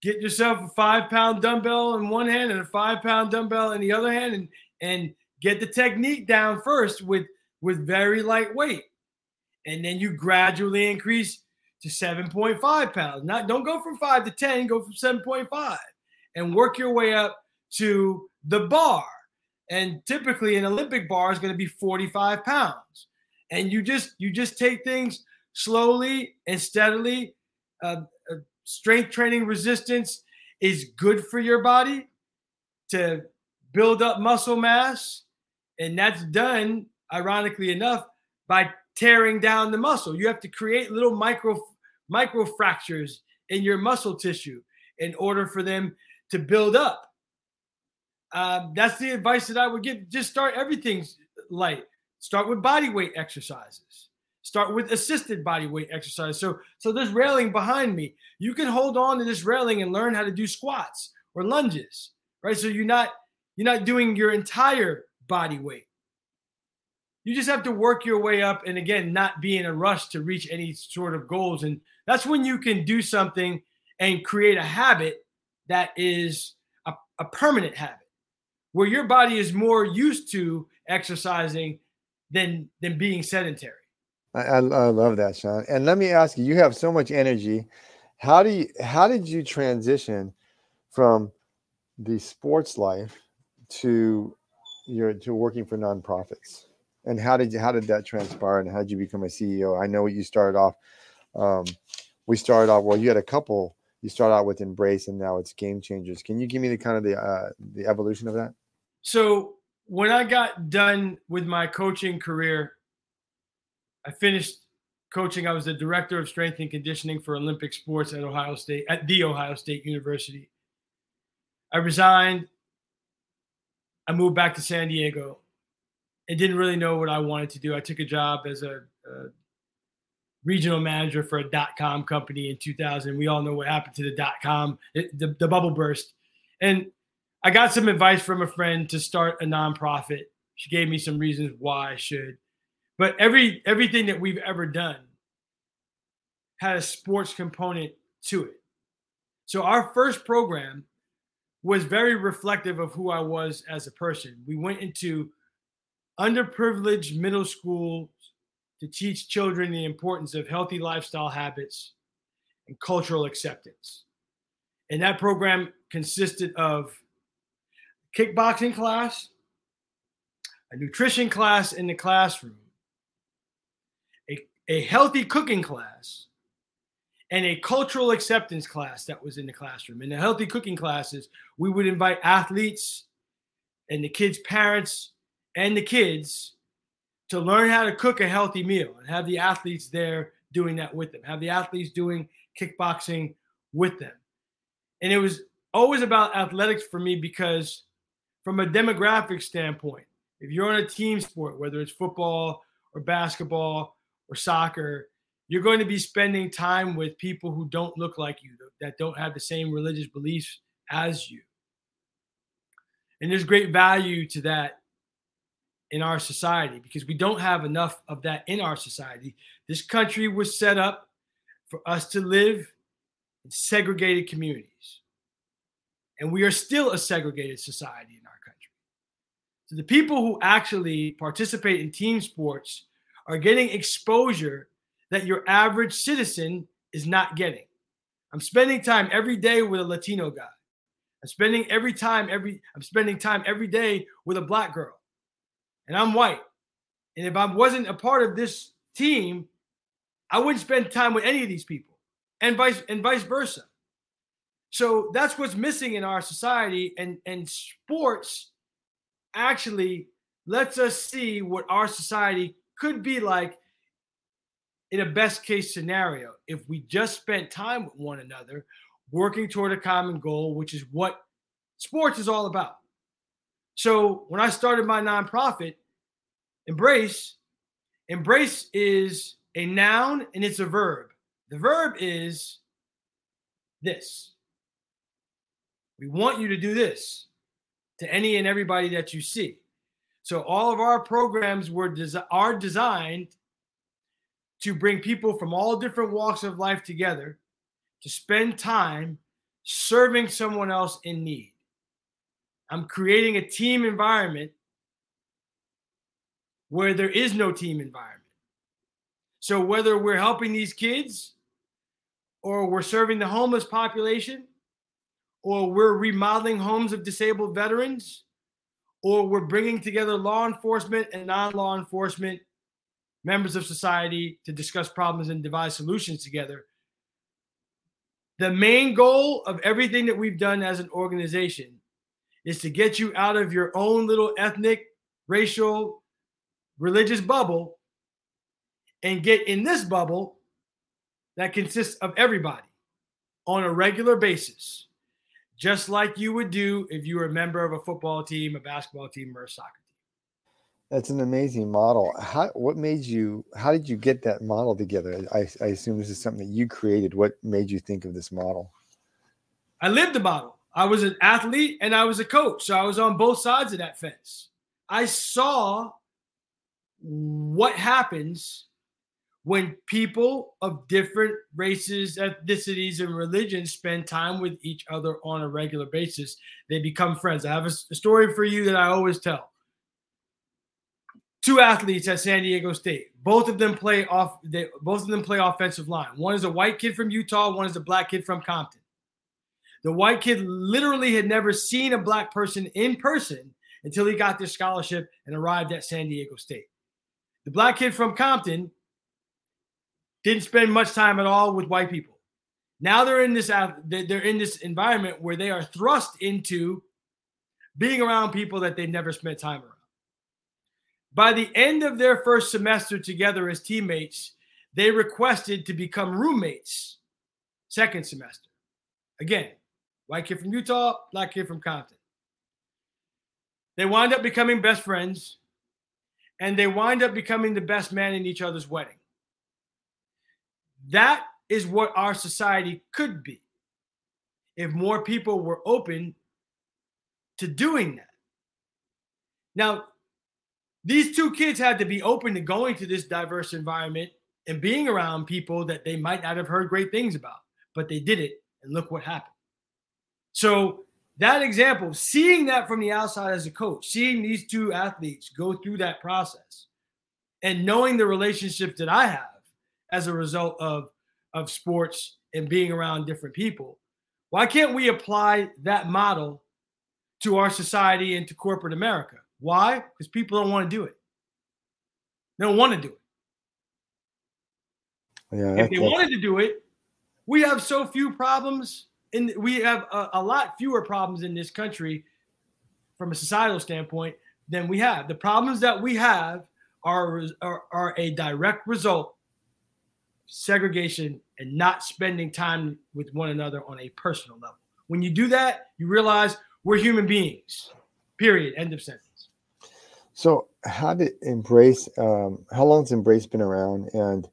get yourself a five pound dumbbell in one hand and a five pound dumbbell in the other hand and and get the technique down first with with very light weight. And then you gradually increase to 7.5 pounds. Not don't go from five to 10, go from 7.5 and work your way up to the bar. And typically an olympic bar is going to be 45 pounds. And you just you just take things slowly and steadily. Uh, uh, strength training resistance is good for your body to build up muscle mass. And that's done ironically enough by tearing down the muscle. You have to create little micro micro fractures in your muscle tissue in order for them to build up um, that's the advice that I would give. Just start everything light. Start with body weight exercises. Start with assisted body weight exercise. So, so this railing behind me, you can hold on to this railing and learn how to do squats or lunges, right? So you're not you're not doing your entire body weight. You just have to work your way up, and again, not be in a rush to reach any sort of goals. And that's when you can do something and create a habit that is a, a permanent habit where your body is more used to exercising than than being sedentary. I, I, love that, Sean. And let me ask you: you have so much energy. How do you? How did you transition from the sports life to your to working for nonprofits? And how did you? How did that transpire? And how did you become a CEO? I know you started off. Um, we started off well. You had a couple. You start out with Embrace, and now it's Game Changers. Can you give me the kind of the uh, the evolution of that? So when I got done with my coaching career, I finished coaching. I was the director of strength and conditioning for Olympic sports at Ohio State, at the Ohio State University. I resigned. I moved back to San Diego and didn't really know what I wanted to do. I took a job as a, a regional manager for a dot com company in 2000. We all know what happened to the dot com, it, the, the bubble burst. And I got some advice from a friend to start a nonprofit. She gave me some reasons why I should. But every everything that we've ever done had a sports component to it. So our first program was very reflective of who I was as a person. We went into underprivileged middle schools to teach children the importance of healthy lifestyle habits and cultural acceptance. And that program consisted of kickboxing class, a nutrition class in the classroom, a, a healthy cooking class, and a cultural acceptance class that was in the classroom. In the healthy cooking classes, we would invite athletes and the kids' parents and the kids to learn how to cook a healthy meal and have the athletes there doing that with them, have the athletes doing kickboxing with them. And it was always about athletics for me because from a demographic standpoint, if you're on a team sport, whether it's football or basketball or soccer, you're going to be spending time with people who don't look like you, that don't have the same religious beliefs as you. And there's great value to that in our society because we don't have enough of that in our society. This country was set up for us to live in segregated communities. And we are still a segregated society in our country. so the people who actually participate in team sports are getting exposure that your average citizen is not getting. I'm spending time every day with a Latino guy. I'm spending every time every I'm spending time every day with a black girl. And I'm white. And if I wasn't a part of this team, I wouldn't spend time with any of these people. And vice and vice versa. So that's what's missing in our society and and sports actually lets us see what our society could be like in a best case scenario if we just spent time with one another working toward a common goal which is what sports is all about so when i started my nonprofit embrace embrace is a noun and it's a verb. The verb is this. We want you to do this to any and everybody that you see. So all of our programs were desi- are designed to bring people from all different walks of life together to spend time serving someone else in need. I'm creating a team environment where there is no team environment. So whether we're helping these kids or we're serving the homeless population or we're remodeling homes of disabled veterans or we're bringing together law enforcement and non-law enforcement members of society to discuss problems and devise solutions together. The main goal of everything that we've done as an organization is to get you out of your own little ethnic, racial, religious bubble and get in this bubble that consists of everybody on a regular basis just like you would do if you were a member of a football team, a basketball team, or a soccer team. That's an amazing model. How what made you how did you get that model together? I, I assume this is something that you created. What made you think of this model? I lived the model. I was an athlete and I was a coach. So I was on both sides of that fence. I saw what happens when people of different races, ethnicities, and religions spend time with each other on a regular basis, they become friends. I have a, story for you that I always tell. Two athletes at San Diego State. Both of them play off. They, both of them play offensive line. One is a white kid from Utah. One is a black kid from Compton. The white kid literally had never seen a black person in person until he got this scholarship and arrived at San Diego State. The black kid from Compton didn't spend much time at all with white people. Now they're in this they're in this environment where they are thrust into being around people that they never spent time around. By the end of their first semester together as teammates, they requested to become roommates second semester. Again, white kid from Utah, black kid from Compton. They wind up becoming best friends and they wind up becoming the best man in each other's wedding. That is what our society could be if more people were open to doing that. Now, these two kids had to be open to going to this diverse environment and being around people that they might not have heard great things about, but they did it, and look what happened. So, that example, seeing that from the outside as a coach, seeing these two athletes go through that process and knowing the relationship that I have as a result of of sports and being around different people. Why can't we apply that model to our society and to corporate America? Why? Because people don't want to do it. They don't want to do it. Yeah, if they wanted to do it, we have so few problems, and we have a, a lot fewer problems in this country from a societal standpoint than we have. The problems that we have are, are, are a direct result segregation and not spending time with one another on a personal level. When you do that, you realize we're human beings. Period. End of sentence. So, how did Embrace? Um, how long has Embrace been around, and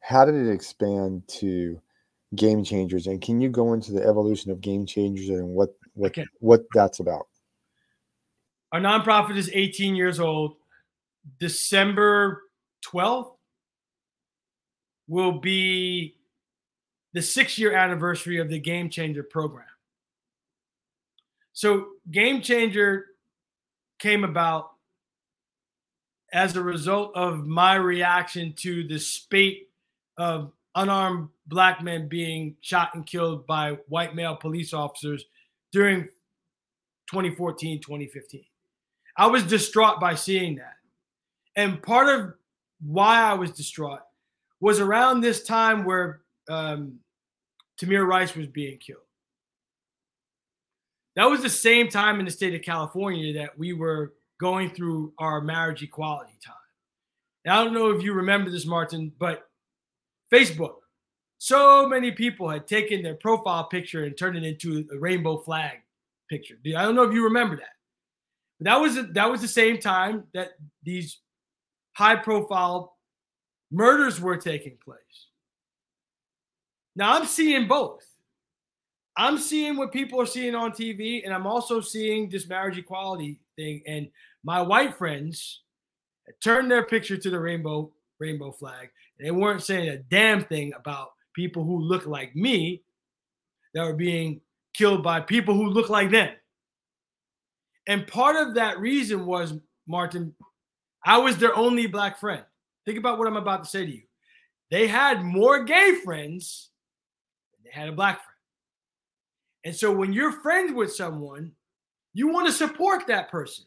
how did it expand to Game Changers? And can you go into the evolution of Game Changers and what what what that's about? Our nonprofit is 18 years old. December 12th will be the six year anniversary of the Game Changer program. So, Game Changer came about as a result of my reaction to the spate of unarmed black men being shot and killed by white male police officers during 2014, 2015. I was distraught by seeing that. And part of why I was distraught was around this time where um, Tamir Rice was being killed. That was the same time in the state of California that we were going through our marriage equality time. And I don't know if you remember this, Martin, but Facebook, so many people had taken their profile picture and turned it into a rainbow flag picture. I don't know if you remember that. But that was that was the same time that these high profile murders were taking place. Now I'm seeing both. I'm seeing what people are seeing on TV, and I'm also seeing this marriage equality thing. And my white friends turned their picture to the rainbow rainbow flag. They weren't saying a damn thing about people who look like me that were being killed by people who look like them. And part of that reason was, Martin, I was their only black friend. Think about what I'm about to say to you. They had more gay friends than they had a black friend. And so when you're friends with someone, you want to support that person.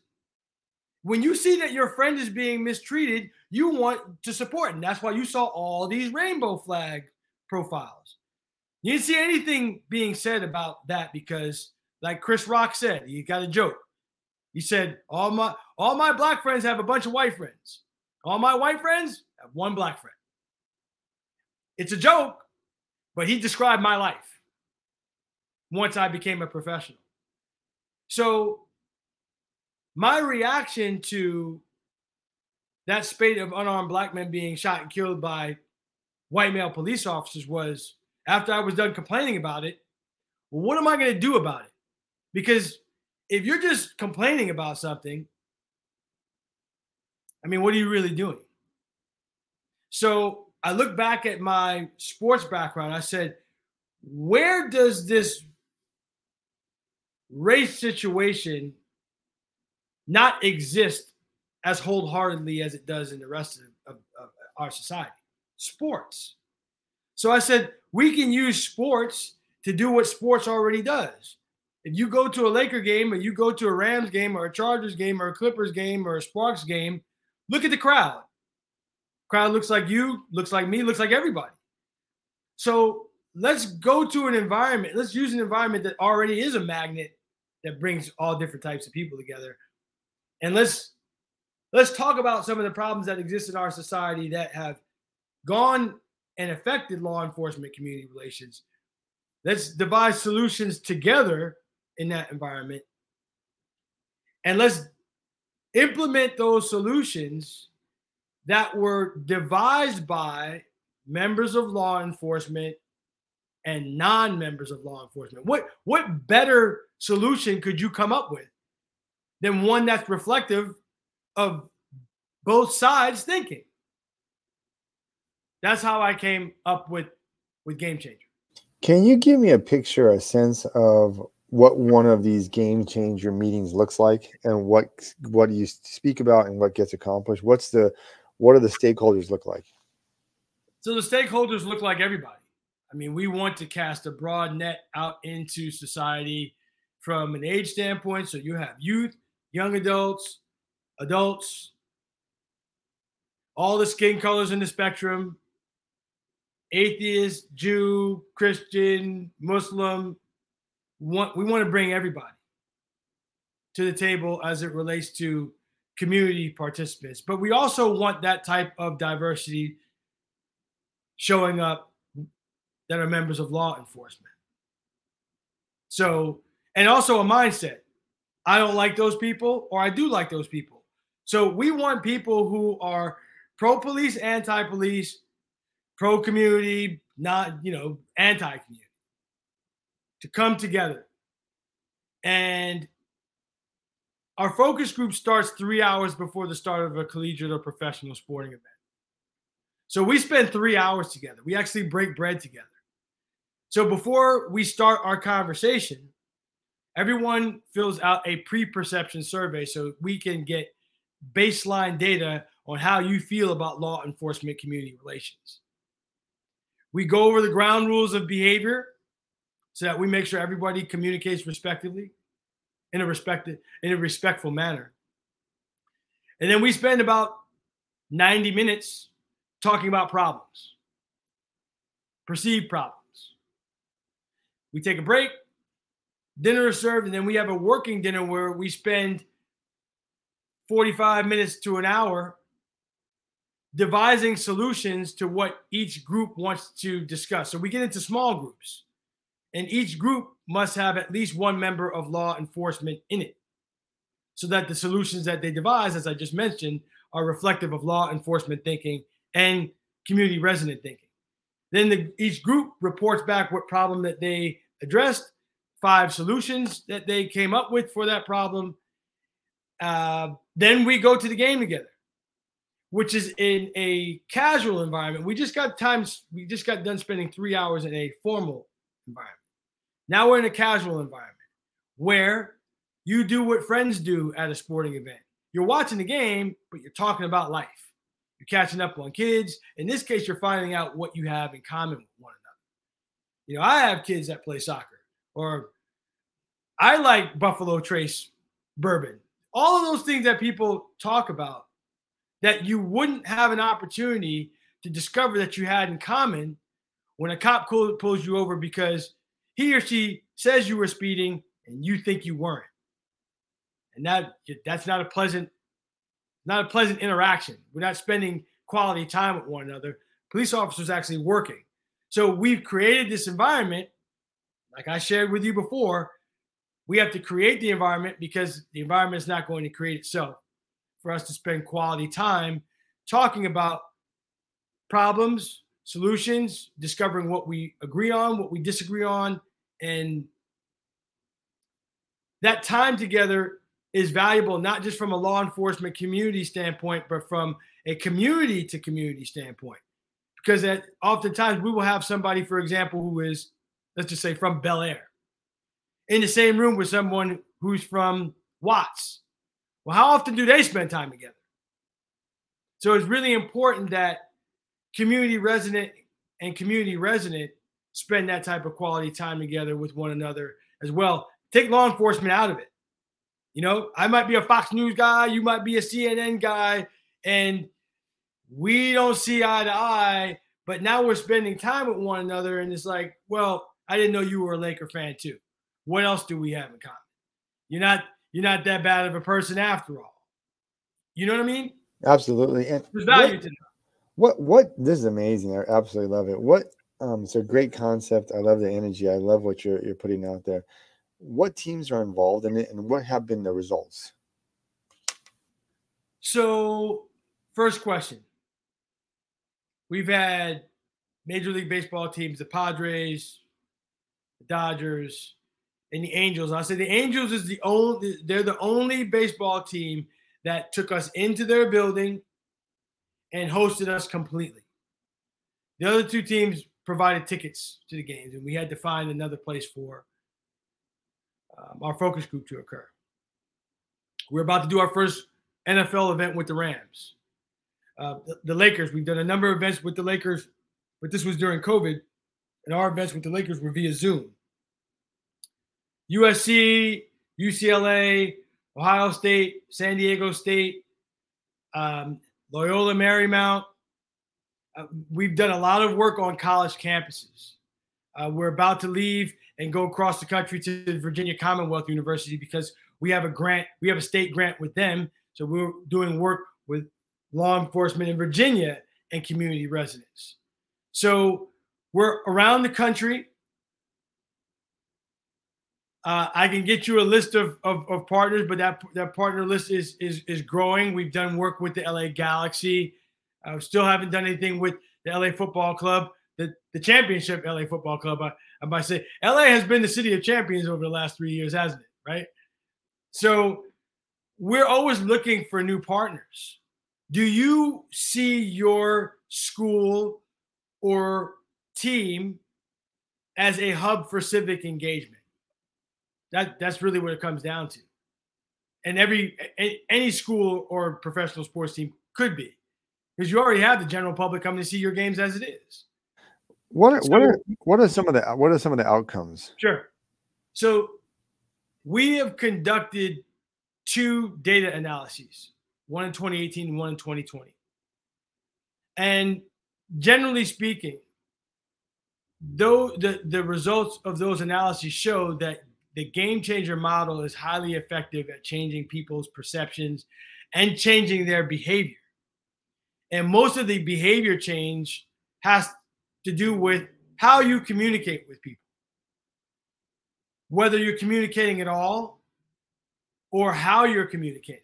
When you see that your friend is being mistreated, you want to support. And that's why you saw all these rainbow flag profiles. You didn't see anything being said about that because, like Chris Rock said, he got a joke. He said, All my all my black friends have a bunch of white friends. All my white friends have one black friend. It's a joke, but he described my life once I became a professional. So my reaction to that spate of unarmed black men being shot and killed by white male police officers was after I was done complaining about it, well, what am I going to do about it? Because if you're just complaining about something, I mean, what are you really doing? So I look back at my sports background. I said, where does this race situation not exist as wholeheartedly as it does in the rest of, of, of our society? Sports. So I said, we can use sports to do what sports already does. If you go to a Laker game or you go to a Rams game or a Chargers game or a Clippers game or a Sparks game, look at the crowd. Crowd looks like you, looks like me, looks like everybody. So let's go to an environment. Let's use an environment that already is a magnet that brings all different types of people together. And let's let's talk about some of the problems that exist in our society that have gone and affected law enforcement community relations. Let's devise solutions together in that environment. And let's implement those solutions that were devised by members of law enforcement and non-members of law enforcement. What what better solution could you come up with than one that's reflective of both sides thinking? That's how I came up with with Game Changer. Can you give me a picture, a sense of what one of these game changer meetings looks like and what what you speak about and what gets accomplished? What's the what do the stakeholders look like? So the stakeholders look like everybody. I mean, we want to cast a broad net out into society from an age standpoint. So you have youth, young adults, adults, all the skin colors in the spectrum, atheist, Jew, Christian, Muslim. Want, we want to bring everybody to the table as it relates to community participants. But we also want that type of diversity showing up that are members of law enforcement. So, and also a mindset. I don't like those people, or I do like those people. So we want people who are pro police, anti police, pro community, not, you know, anti community, to come together. And our focus group starts three hours before the start of a collegiate or professional sporting event. So we spend three hours together. We actually break bread together. So before we start our conversation, everyone fills out a pre perception survey so we can get baseline data on how you feel about law enforcement community relations. We go over the ground rules of behavior so that we make sure everybody communicates respectively in a respected in a respectful manner. And then we spend about 90 minutes talking about problems, perceived problems. We take a break, dinner is served, and then we have a working dinner where we spend 45 minutes to an hour devising solutions to what each group wants to discuss. So we get into small groups, and each group must have at least one member of law enforcement in it so that the solutions that they devise, as I just mentioned, are reflective of law enforcement thinking and community resident thinking. Then the, each group reports back what problem that they addressed, five solutions that they came up with for that problem. Uh, then we go to the game together which is in a casual environment. We just got times, we just got done spending three hours in a formal environment. Now we're in a casual environment where you do what friends do at a sporting event. You're watching the game, but you're talking about life. You're catching up on kids. In this case, you're finding out what you have in common with one another. You know, I have kids that play soccer, or I like Buffalo Trace bourbon. All of those things that people talk about that you wouldn't have an opportunity to discover that you had in common when a cop pulls you over because he or she says you were speeding and you think you weren't. And that that's not a pleasant not a pleasant interaction. We're not spending quality time with one another. Police officers actually working. So we've created this environment like I shared with you before. We have to create the environment because the environment is not going to create itself for us to spend quality time talking about problems, solutions, discovering what we agree on, what we disagree on, and that time together is valuable not just from a law enforcement community standpoint, but from a community to community standpoint. Because that oftentimes we will have somebody, for example, who is, let's just say, from Bel Air, in the same room with someone who's from Watts well, how often do they spend time together? So it's really important that community resident and community resident spend that type of quality time together with one another as well. Take law enforcement out of it. You know, I might be a Fox News guy, you might be a CNN guy, and we don't see eye to eye, but now we're spending time with one another. And it's like, well, I didn't know you were a Laker fan too. What else do we have in common? You're not you're not that bad of a person after all. You know what I mean? Absolutely. And there's value what, to that. What what this is amazing. I absolutely love it. What um it's a great concept. I love the energy. I love what you're you're putting out there. What teams are involved in it and what have been the results? So, first question. We've had Major League Baseball teams, the Padres, the Dodgers, and the Angels. I say the Angels is the only they're the only baseball team that took us into their building and hosted us completely. The other two teams provided tickets to the games, and we had to find another place for um, our focus group to occur. We're about to do our first NFL event with the Rams. Uh, the, the Lakers, we've done a number of events with the Lakers, but this was during COVID, and our events with the Lakers were via Zoom. USC, UCLA, Ohio State, San Diego State, um, Loyola Marymount. Uh, we've done a lot of work on college campuses. Uh, we're about to leave and go across the country to Virginia Commonwealth University because we have a grant, we have a state grant with them. So we're doing work with law enforcement in Virginia and community residents. So we're around the country. Uh, I can get you a list of, of, of, partners, but that that partner list is is is growing. We've done work with the LA Galaxy. Uh, still haven't done anything with the LA Football Club, the the championship LA Football Club. I, I might say LA has been the city of champions over the last three years, hasn't it? Right. So we're always looking for new partners. Do you see your school or team as a hub for civic engagement? That that's really what it comes down to. And every any school or professional sports team could be, because you already have the general public coming to see your games as it is. What are, so, what are what are some of the what are some of the outcomes? Sure. So we have conducted two data analyses, one in 2018 and one in 2020. And generally speaking, though the, the results of those analyses show that the game changer model is highly effective at changing people's perceptions and changing their behavior. And most of the behavior change has to do with how you communicate with people. Whether you're communicating at all or how you're communicating.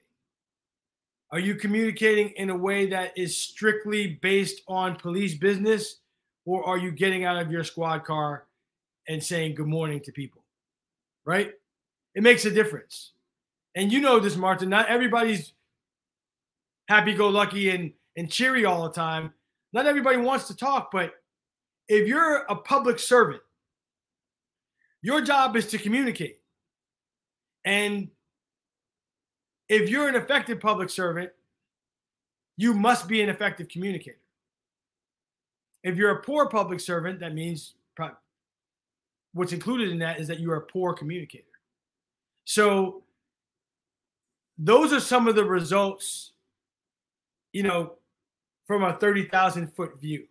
Are you communicating in a way that is strictly based on police business, or are you getting out of your squad car and saying good morning to people? Right? It makes a difference. And you know this, Martin. Not everybody's happy go lucky and, and cheery all the time. Not everybody wants to talk, but if you're a public servant, your job is to communicate. And if you're an effective public servant, you must be an effective communicator. If you're a poor public servant, that means what's included in that is that you're a poor communicator. So those are some of the results, you know, from a 30,000 foot view.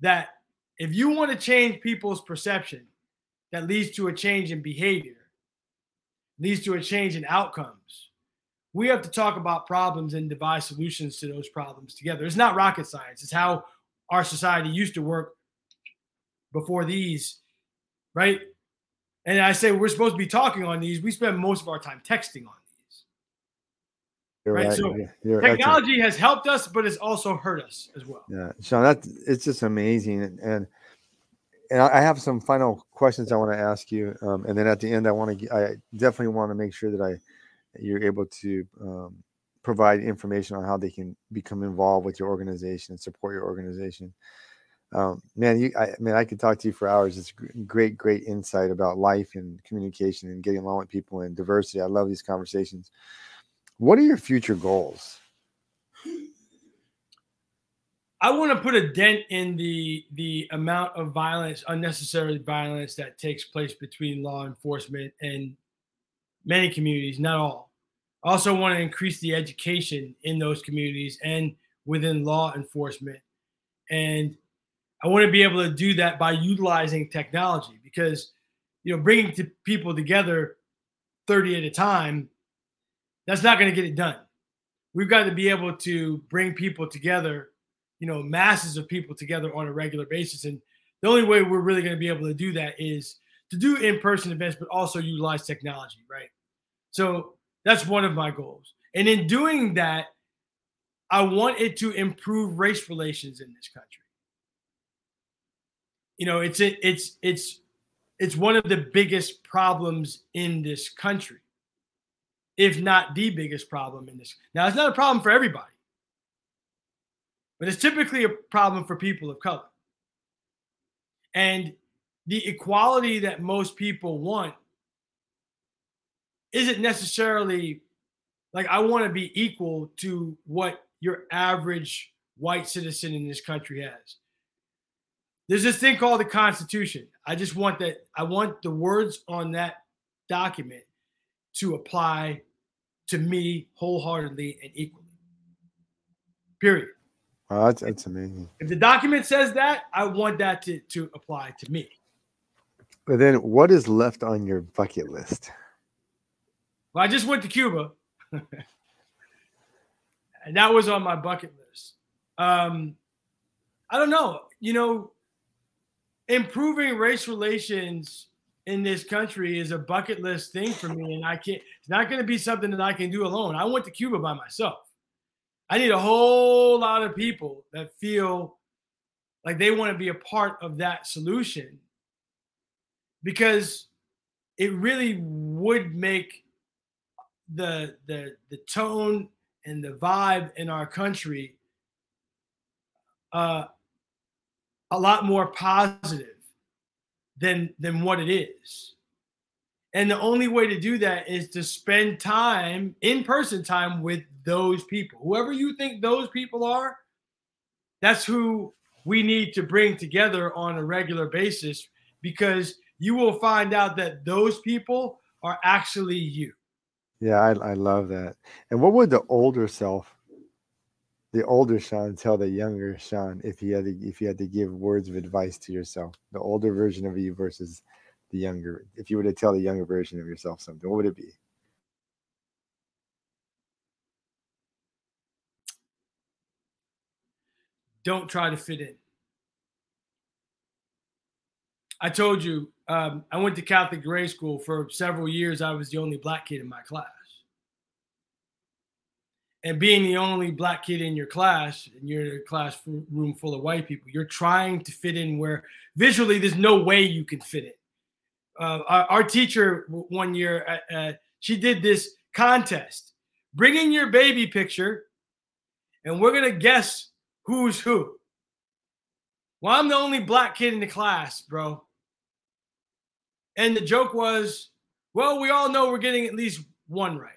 That if you want to change people's perception, that leads to a change in behavior leads to a change in outcomes. We have to talk about problems and devise solutions to those problems together. It's not rocket science. It's how our society used to work before these, right? And I say we're supposed to be talking on these. We spend most of our time texting on these. You're right. right. So You're technology excellent. has helped us, but it's also hurt us as well. Yeah, Sean, that it's just amazing. And, and and I have some final questions I want to ask you, um, and then at the end, I want to I definitely want to make sure that I you're able to um, provide information on how they can become involved with your organization and support your organization. Um, man, you, I mean, I could talk to you for hours. It's great, great insight about life and communication and getting along with people and diversity. I love these conversations. What are your future goals? I want to put a dent in the the amount of violence, unnecessary violence that takes place between law enforcement and many communities, not all. I also want to increase the education in those communities and within law enforcement. And I want to be able to do that by utilizing technology because you know bringing to people together 30 at a time that's not going to get it done. We've got to be able to bring people together you know masses of people together on a regular basis. And the only way we're really going to be able to do that is to do in-person events but also utilize technology right? So that's one of my goals. And in doing that i want it to improve race relations in this country you know it's it's it's it's one of the biggest problems in this country if not the biggest problem in this now it's not a problem for everybody but it's typically a problem for people of color. And the equality that most people want isn't necessarily like I want to be equal to what your average white citizen in this country has. There's this thing called the Constitution. I just want that, I want the words on that document to apply to me wholeheartedly and equally. Period. Oh, that's, that's amazing. If the document says that, I want that to, to apply to me. But then what is left on your bucket list? Well, I just went to Cuba. [laughs] and that was on my bucket list. Um, I don't know. You know, improving race relations in this country is a bucket list thing for me. And I can't, it's not going to be something that I can do alone. I went to Cuba by myself. I need a whole lot of people that feel like they want to be a part of that solution because it really would make the the the tone and the vibe in our country uh, a lot more positive than than what it is. And the only way to do that is to spend time, in person time with those people. Whoever you think those people are, that's who we need to bring together on a regular basis because you will find out that those people are actually you. Yeah, I, I love that. And what would the older self, the older Sean tell the younger Sean if he had to, if you had to give words of advice to yourself, the older version of you versus the younger? If you were to tell the younger version of yourself something, what would it be? Don't try to fit in. I told you um, I went to Catholic grade school for several years. I was the only black kid in my class. And being the only black kid in your class, and you're in a classroom full of white people, you're trying to fit in where visually there's no way you can fit in. Uh, our, our, teacher one year, uh, uh, she did this contest. Bring in your baby picture, and we're to guess who's who. Well, I'm the only black kid in the class, bro. And the joke was, well, we all know we're getting at least one right.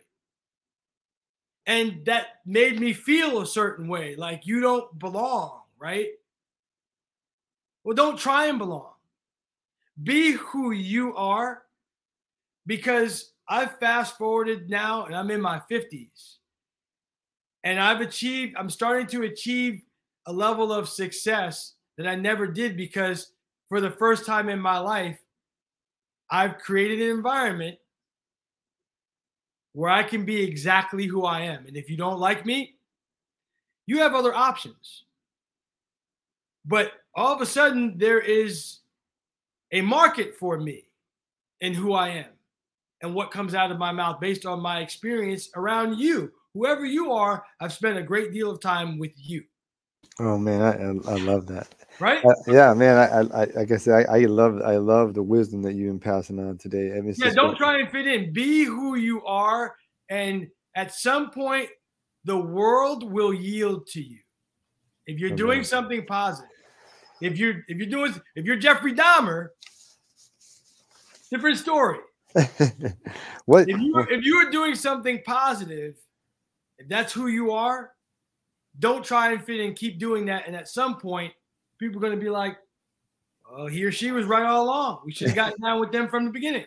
And that made me feel a certain way, like you don't belong, right? Well, don't try and belong. Be who you are because I've fast forwarded now and I'm in my 50s. And I've achieved, I'm starting to achieve a level of success that I never did because for the first time in my life, I've created an environment where I can be exactly who I am. And if you don't like me, you have other options. But all of a sudden, there is a market for me and who I am and what comes out of my mouth based on my experience around you. Whoever you are, I've spent a great deal of time with you. Oh man, I I love that. Right? Uh, yeah, man. I, I I said, I, I love I love the wisdom that you've been passing on today. I mean, yeah, don't try and fit in. Be who you are, and at some point, the world will yield to you. If you're doing something positive, if you're if you're doing if you're Jeffrey Dahmer, different story. [laughs] what if you if you are doing something positive, if that's who you are, don't try and fit in. Keep doing that, and at some point, people are going to be like, "Oh, he or she was right all along. We should have [laughs] gotten down with them from the beginning."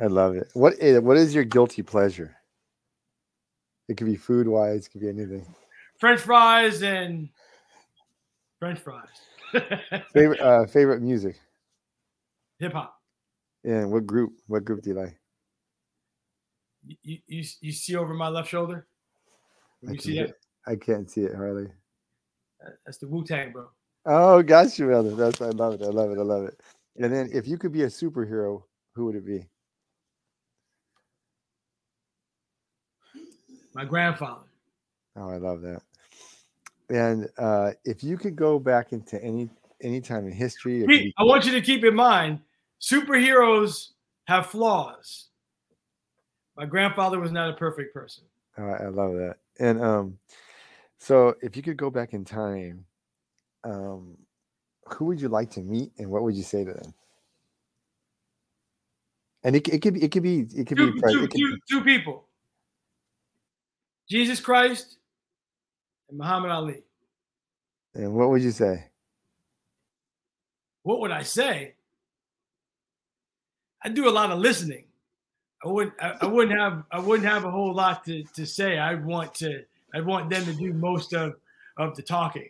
I love it. What is, what is your guilty pleasure? It could be food wise, it could be anything. French fries and French fries. [laughs] favorite uh, favorite music? Hip hop. And what group? What group do you like? You you, you see over my left shoulder? you see that? I can't see it hardly. That's the Wu Tang, bro. Oh, got you, brother. That's I love it. I love it. I love it. And then, if you could be a superhero, who would it be? My grandfather. Oh, I love that. And uh, if you could go back into any any time in history, be- I want you to keep in mind, superheroes have flaws. My grandfather was not a perfect person. Oh, I love that. And um, so, if you could go back in time, um, who would you like to meet, and what would you say to them? And it, it could be it could be it could two, be, two, it could two, two people. Jesus Christ and Muhammad Ali. And what would you say? What would I say? I do a lot of listening. I wouldn't I, I, wouldn't have I wouldn't have a whole lot to, to say. I want to I want them to do most of of the talking.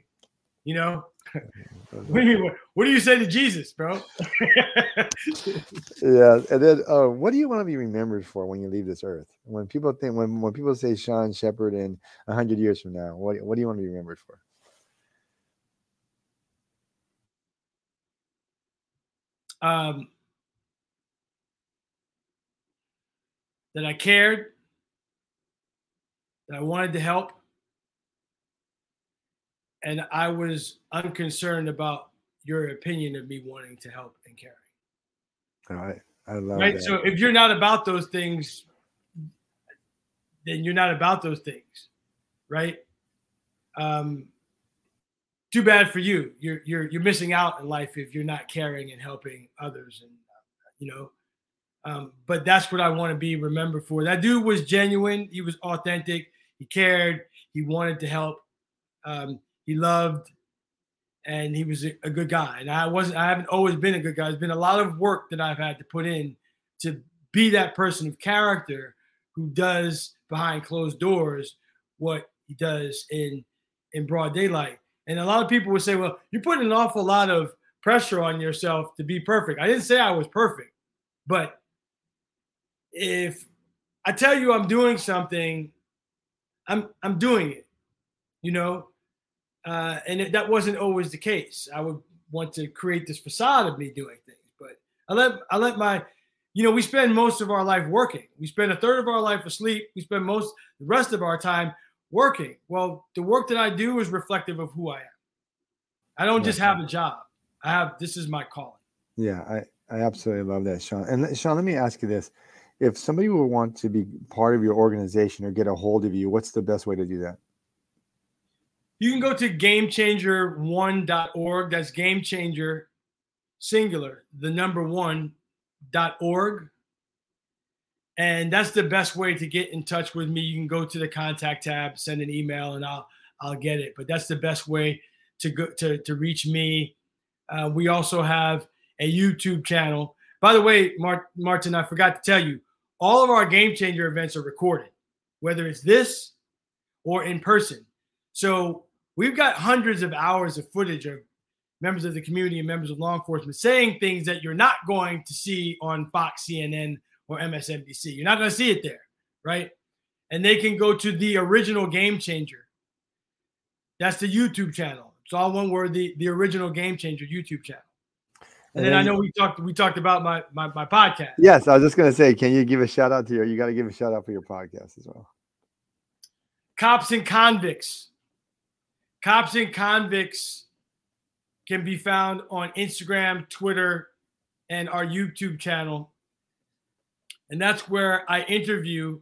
You know? [laughs] what, do you, what do you say to Jesus, bro? yeah, [laughs] and then uh, what do you want to be remembered for when you leave this earth? When people think when when people say Sean Sheppard in hundred years from now, what what do you want to be remembered for? Um, that I cared, that I wanted to help, and I was unconcerned about your opinion of me wanting to help and care. All right. I love right. That. So if you're not about those things, then you're not about those things, right? Um, too bad for you. You're you're you're missing out in life if you're not caring and helping others, and you know. Um, but that's what I want to be remembered for. That dude was genuine. He was authentic. He cared. He wanted to help. Um, he loved and he was a, good guy. And I wasn't, I haven't always been a good guy. There's been a lot of work that I've had to put in to be that person of character who does behind closed doors what he does in in broad daylight. And a lot of people would say, well, you're putting an awful lot of pressure on yourself to be perfect. I didn't say I was perfect, but if I tell you I'm doing something, I'm I'm doing it. You know, uh, and it, that wasn't always the case. I would want to create this facade of me doing things, but I let I let my, you know, we spend most of our life working. We spend a third of our life asleep. We spend most the rest of our time working. Well, the work that I do is reflective of who I am. I don't just have a job. I have this is my calling. Yeah, I I absolutely love that, Sean. And Sean, let me ask you this: If somebody would want to be part of your organization or get a hold of you, what's the best way to do that? You can go to gamechanger1.org. That's gamechanger singular, the number one dot org. And that's the best way to get in touch with me. You can go to the contact tab, send an email, and I'll I'll get it. But that's the best way to go to, to reach me. Uh, we also have a YouTube channel. By the way, Mart- Martin, I forgot to tell you, all of our game changer events are recorded, whether it's this or in person. So we've got hundreds of hours of footage of members of the community and members of law enforcement saying things that you're not going to see on Fox, CNN, or MSNBC. You're not going to see it there, right? And they can go to the original Game Changer. That's the YouTube channel. It's all one word. The the original Game Changer YouTube channel. And, and then, then I know we talked we talked about my, my my podcast. Yes, I was just going to say, can you give a shout out to your? You got to give a shout out for your podcast as well. Cops and convicts Cops and Convicts can be found on Instagram, Twitter, and our YouTube channel. And that's where I interview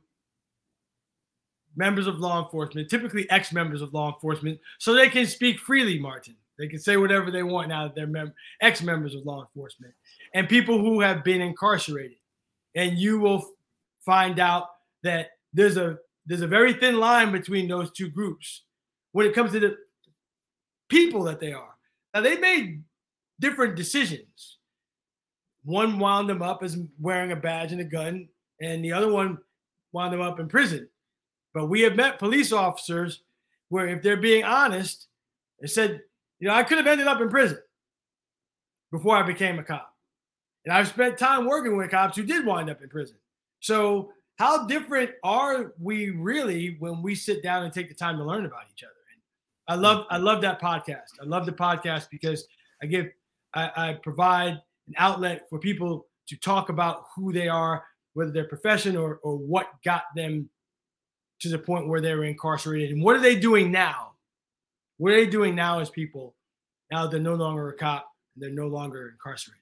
members of law enforcement, typically ex members of law enforcement, so they can speak freely, Martin. They can say whatever they want now that they're mem- ex members of law enforcement and people who have been incarcerated. And you will find out that there's a there's a very thin line between those two groups when it comes to the people that they are. Now they made different decisions. One wound them up as wearing a badge and a gun, and the other one wound them up in prison. But we have met police officers where, if they're being honest, they said, you know, I could have ended up in prison before I became a cop. And I've spent time working with cops who did wind up in prison. So, how different are we really when we sit down and take the time to learn about each other? I love I love that podcast. I love the podcast because I give I, I provide an outlet for people to talk about who they are, whether their profession or or what got them to the point where they were incarcerated and what are they doing now? What are they doing now as people? Now they're no longer a cop, and they're no longer incarcerated.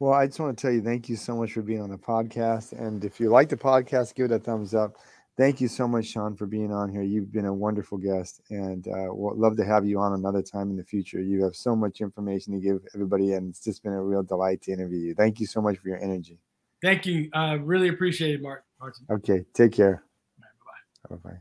Well, I just want to tell you thank you so much for being on the podcast. And if you like the podcast, give it a thumbs up thank you so much, Sean, for being on here. You've been a wonderful guest, and uh, we'll love to have you on another time in the future. You have so much information to give everybody, and it's just been a real delight to interview you. Thank you so much for your energy. Thank you. I uh, really appreciate it, Mark. Martin. Okay, take care. Bye bye. Bye bye.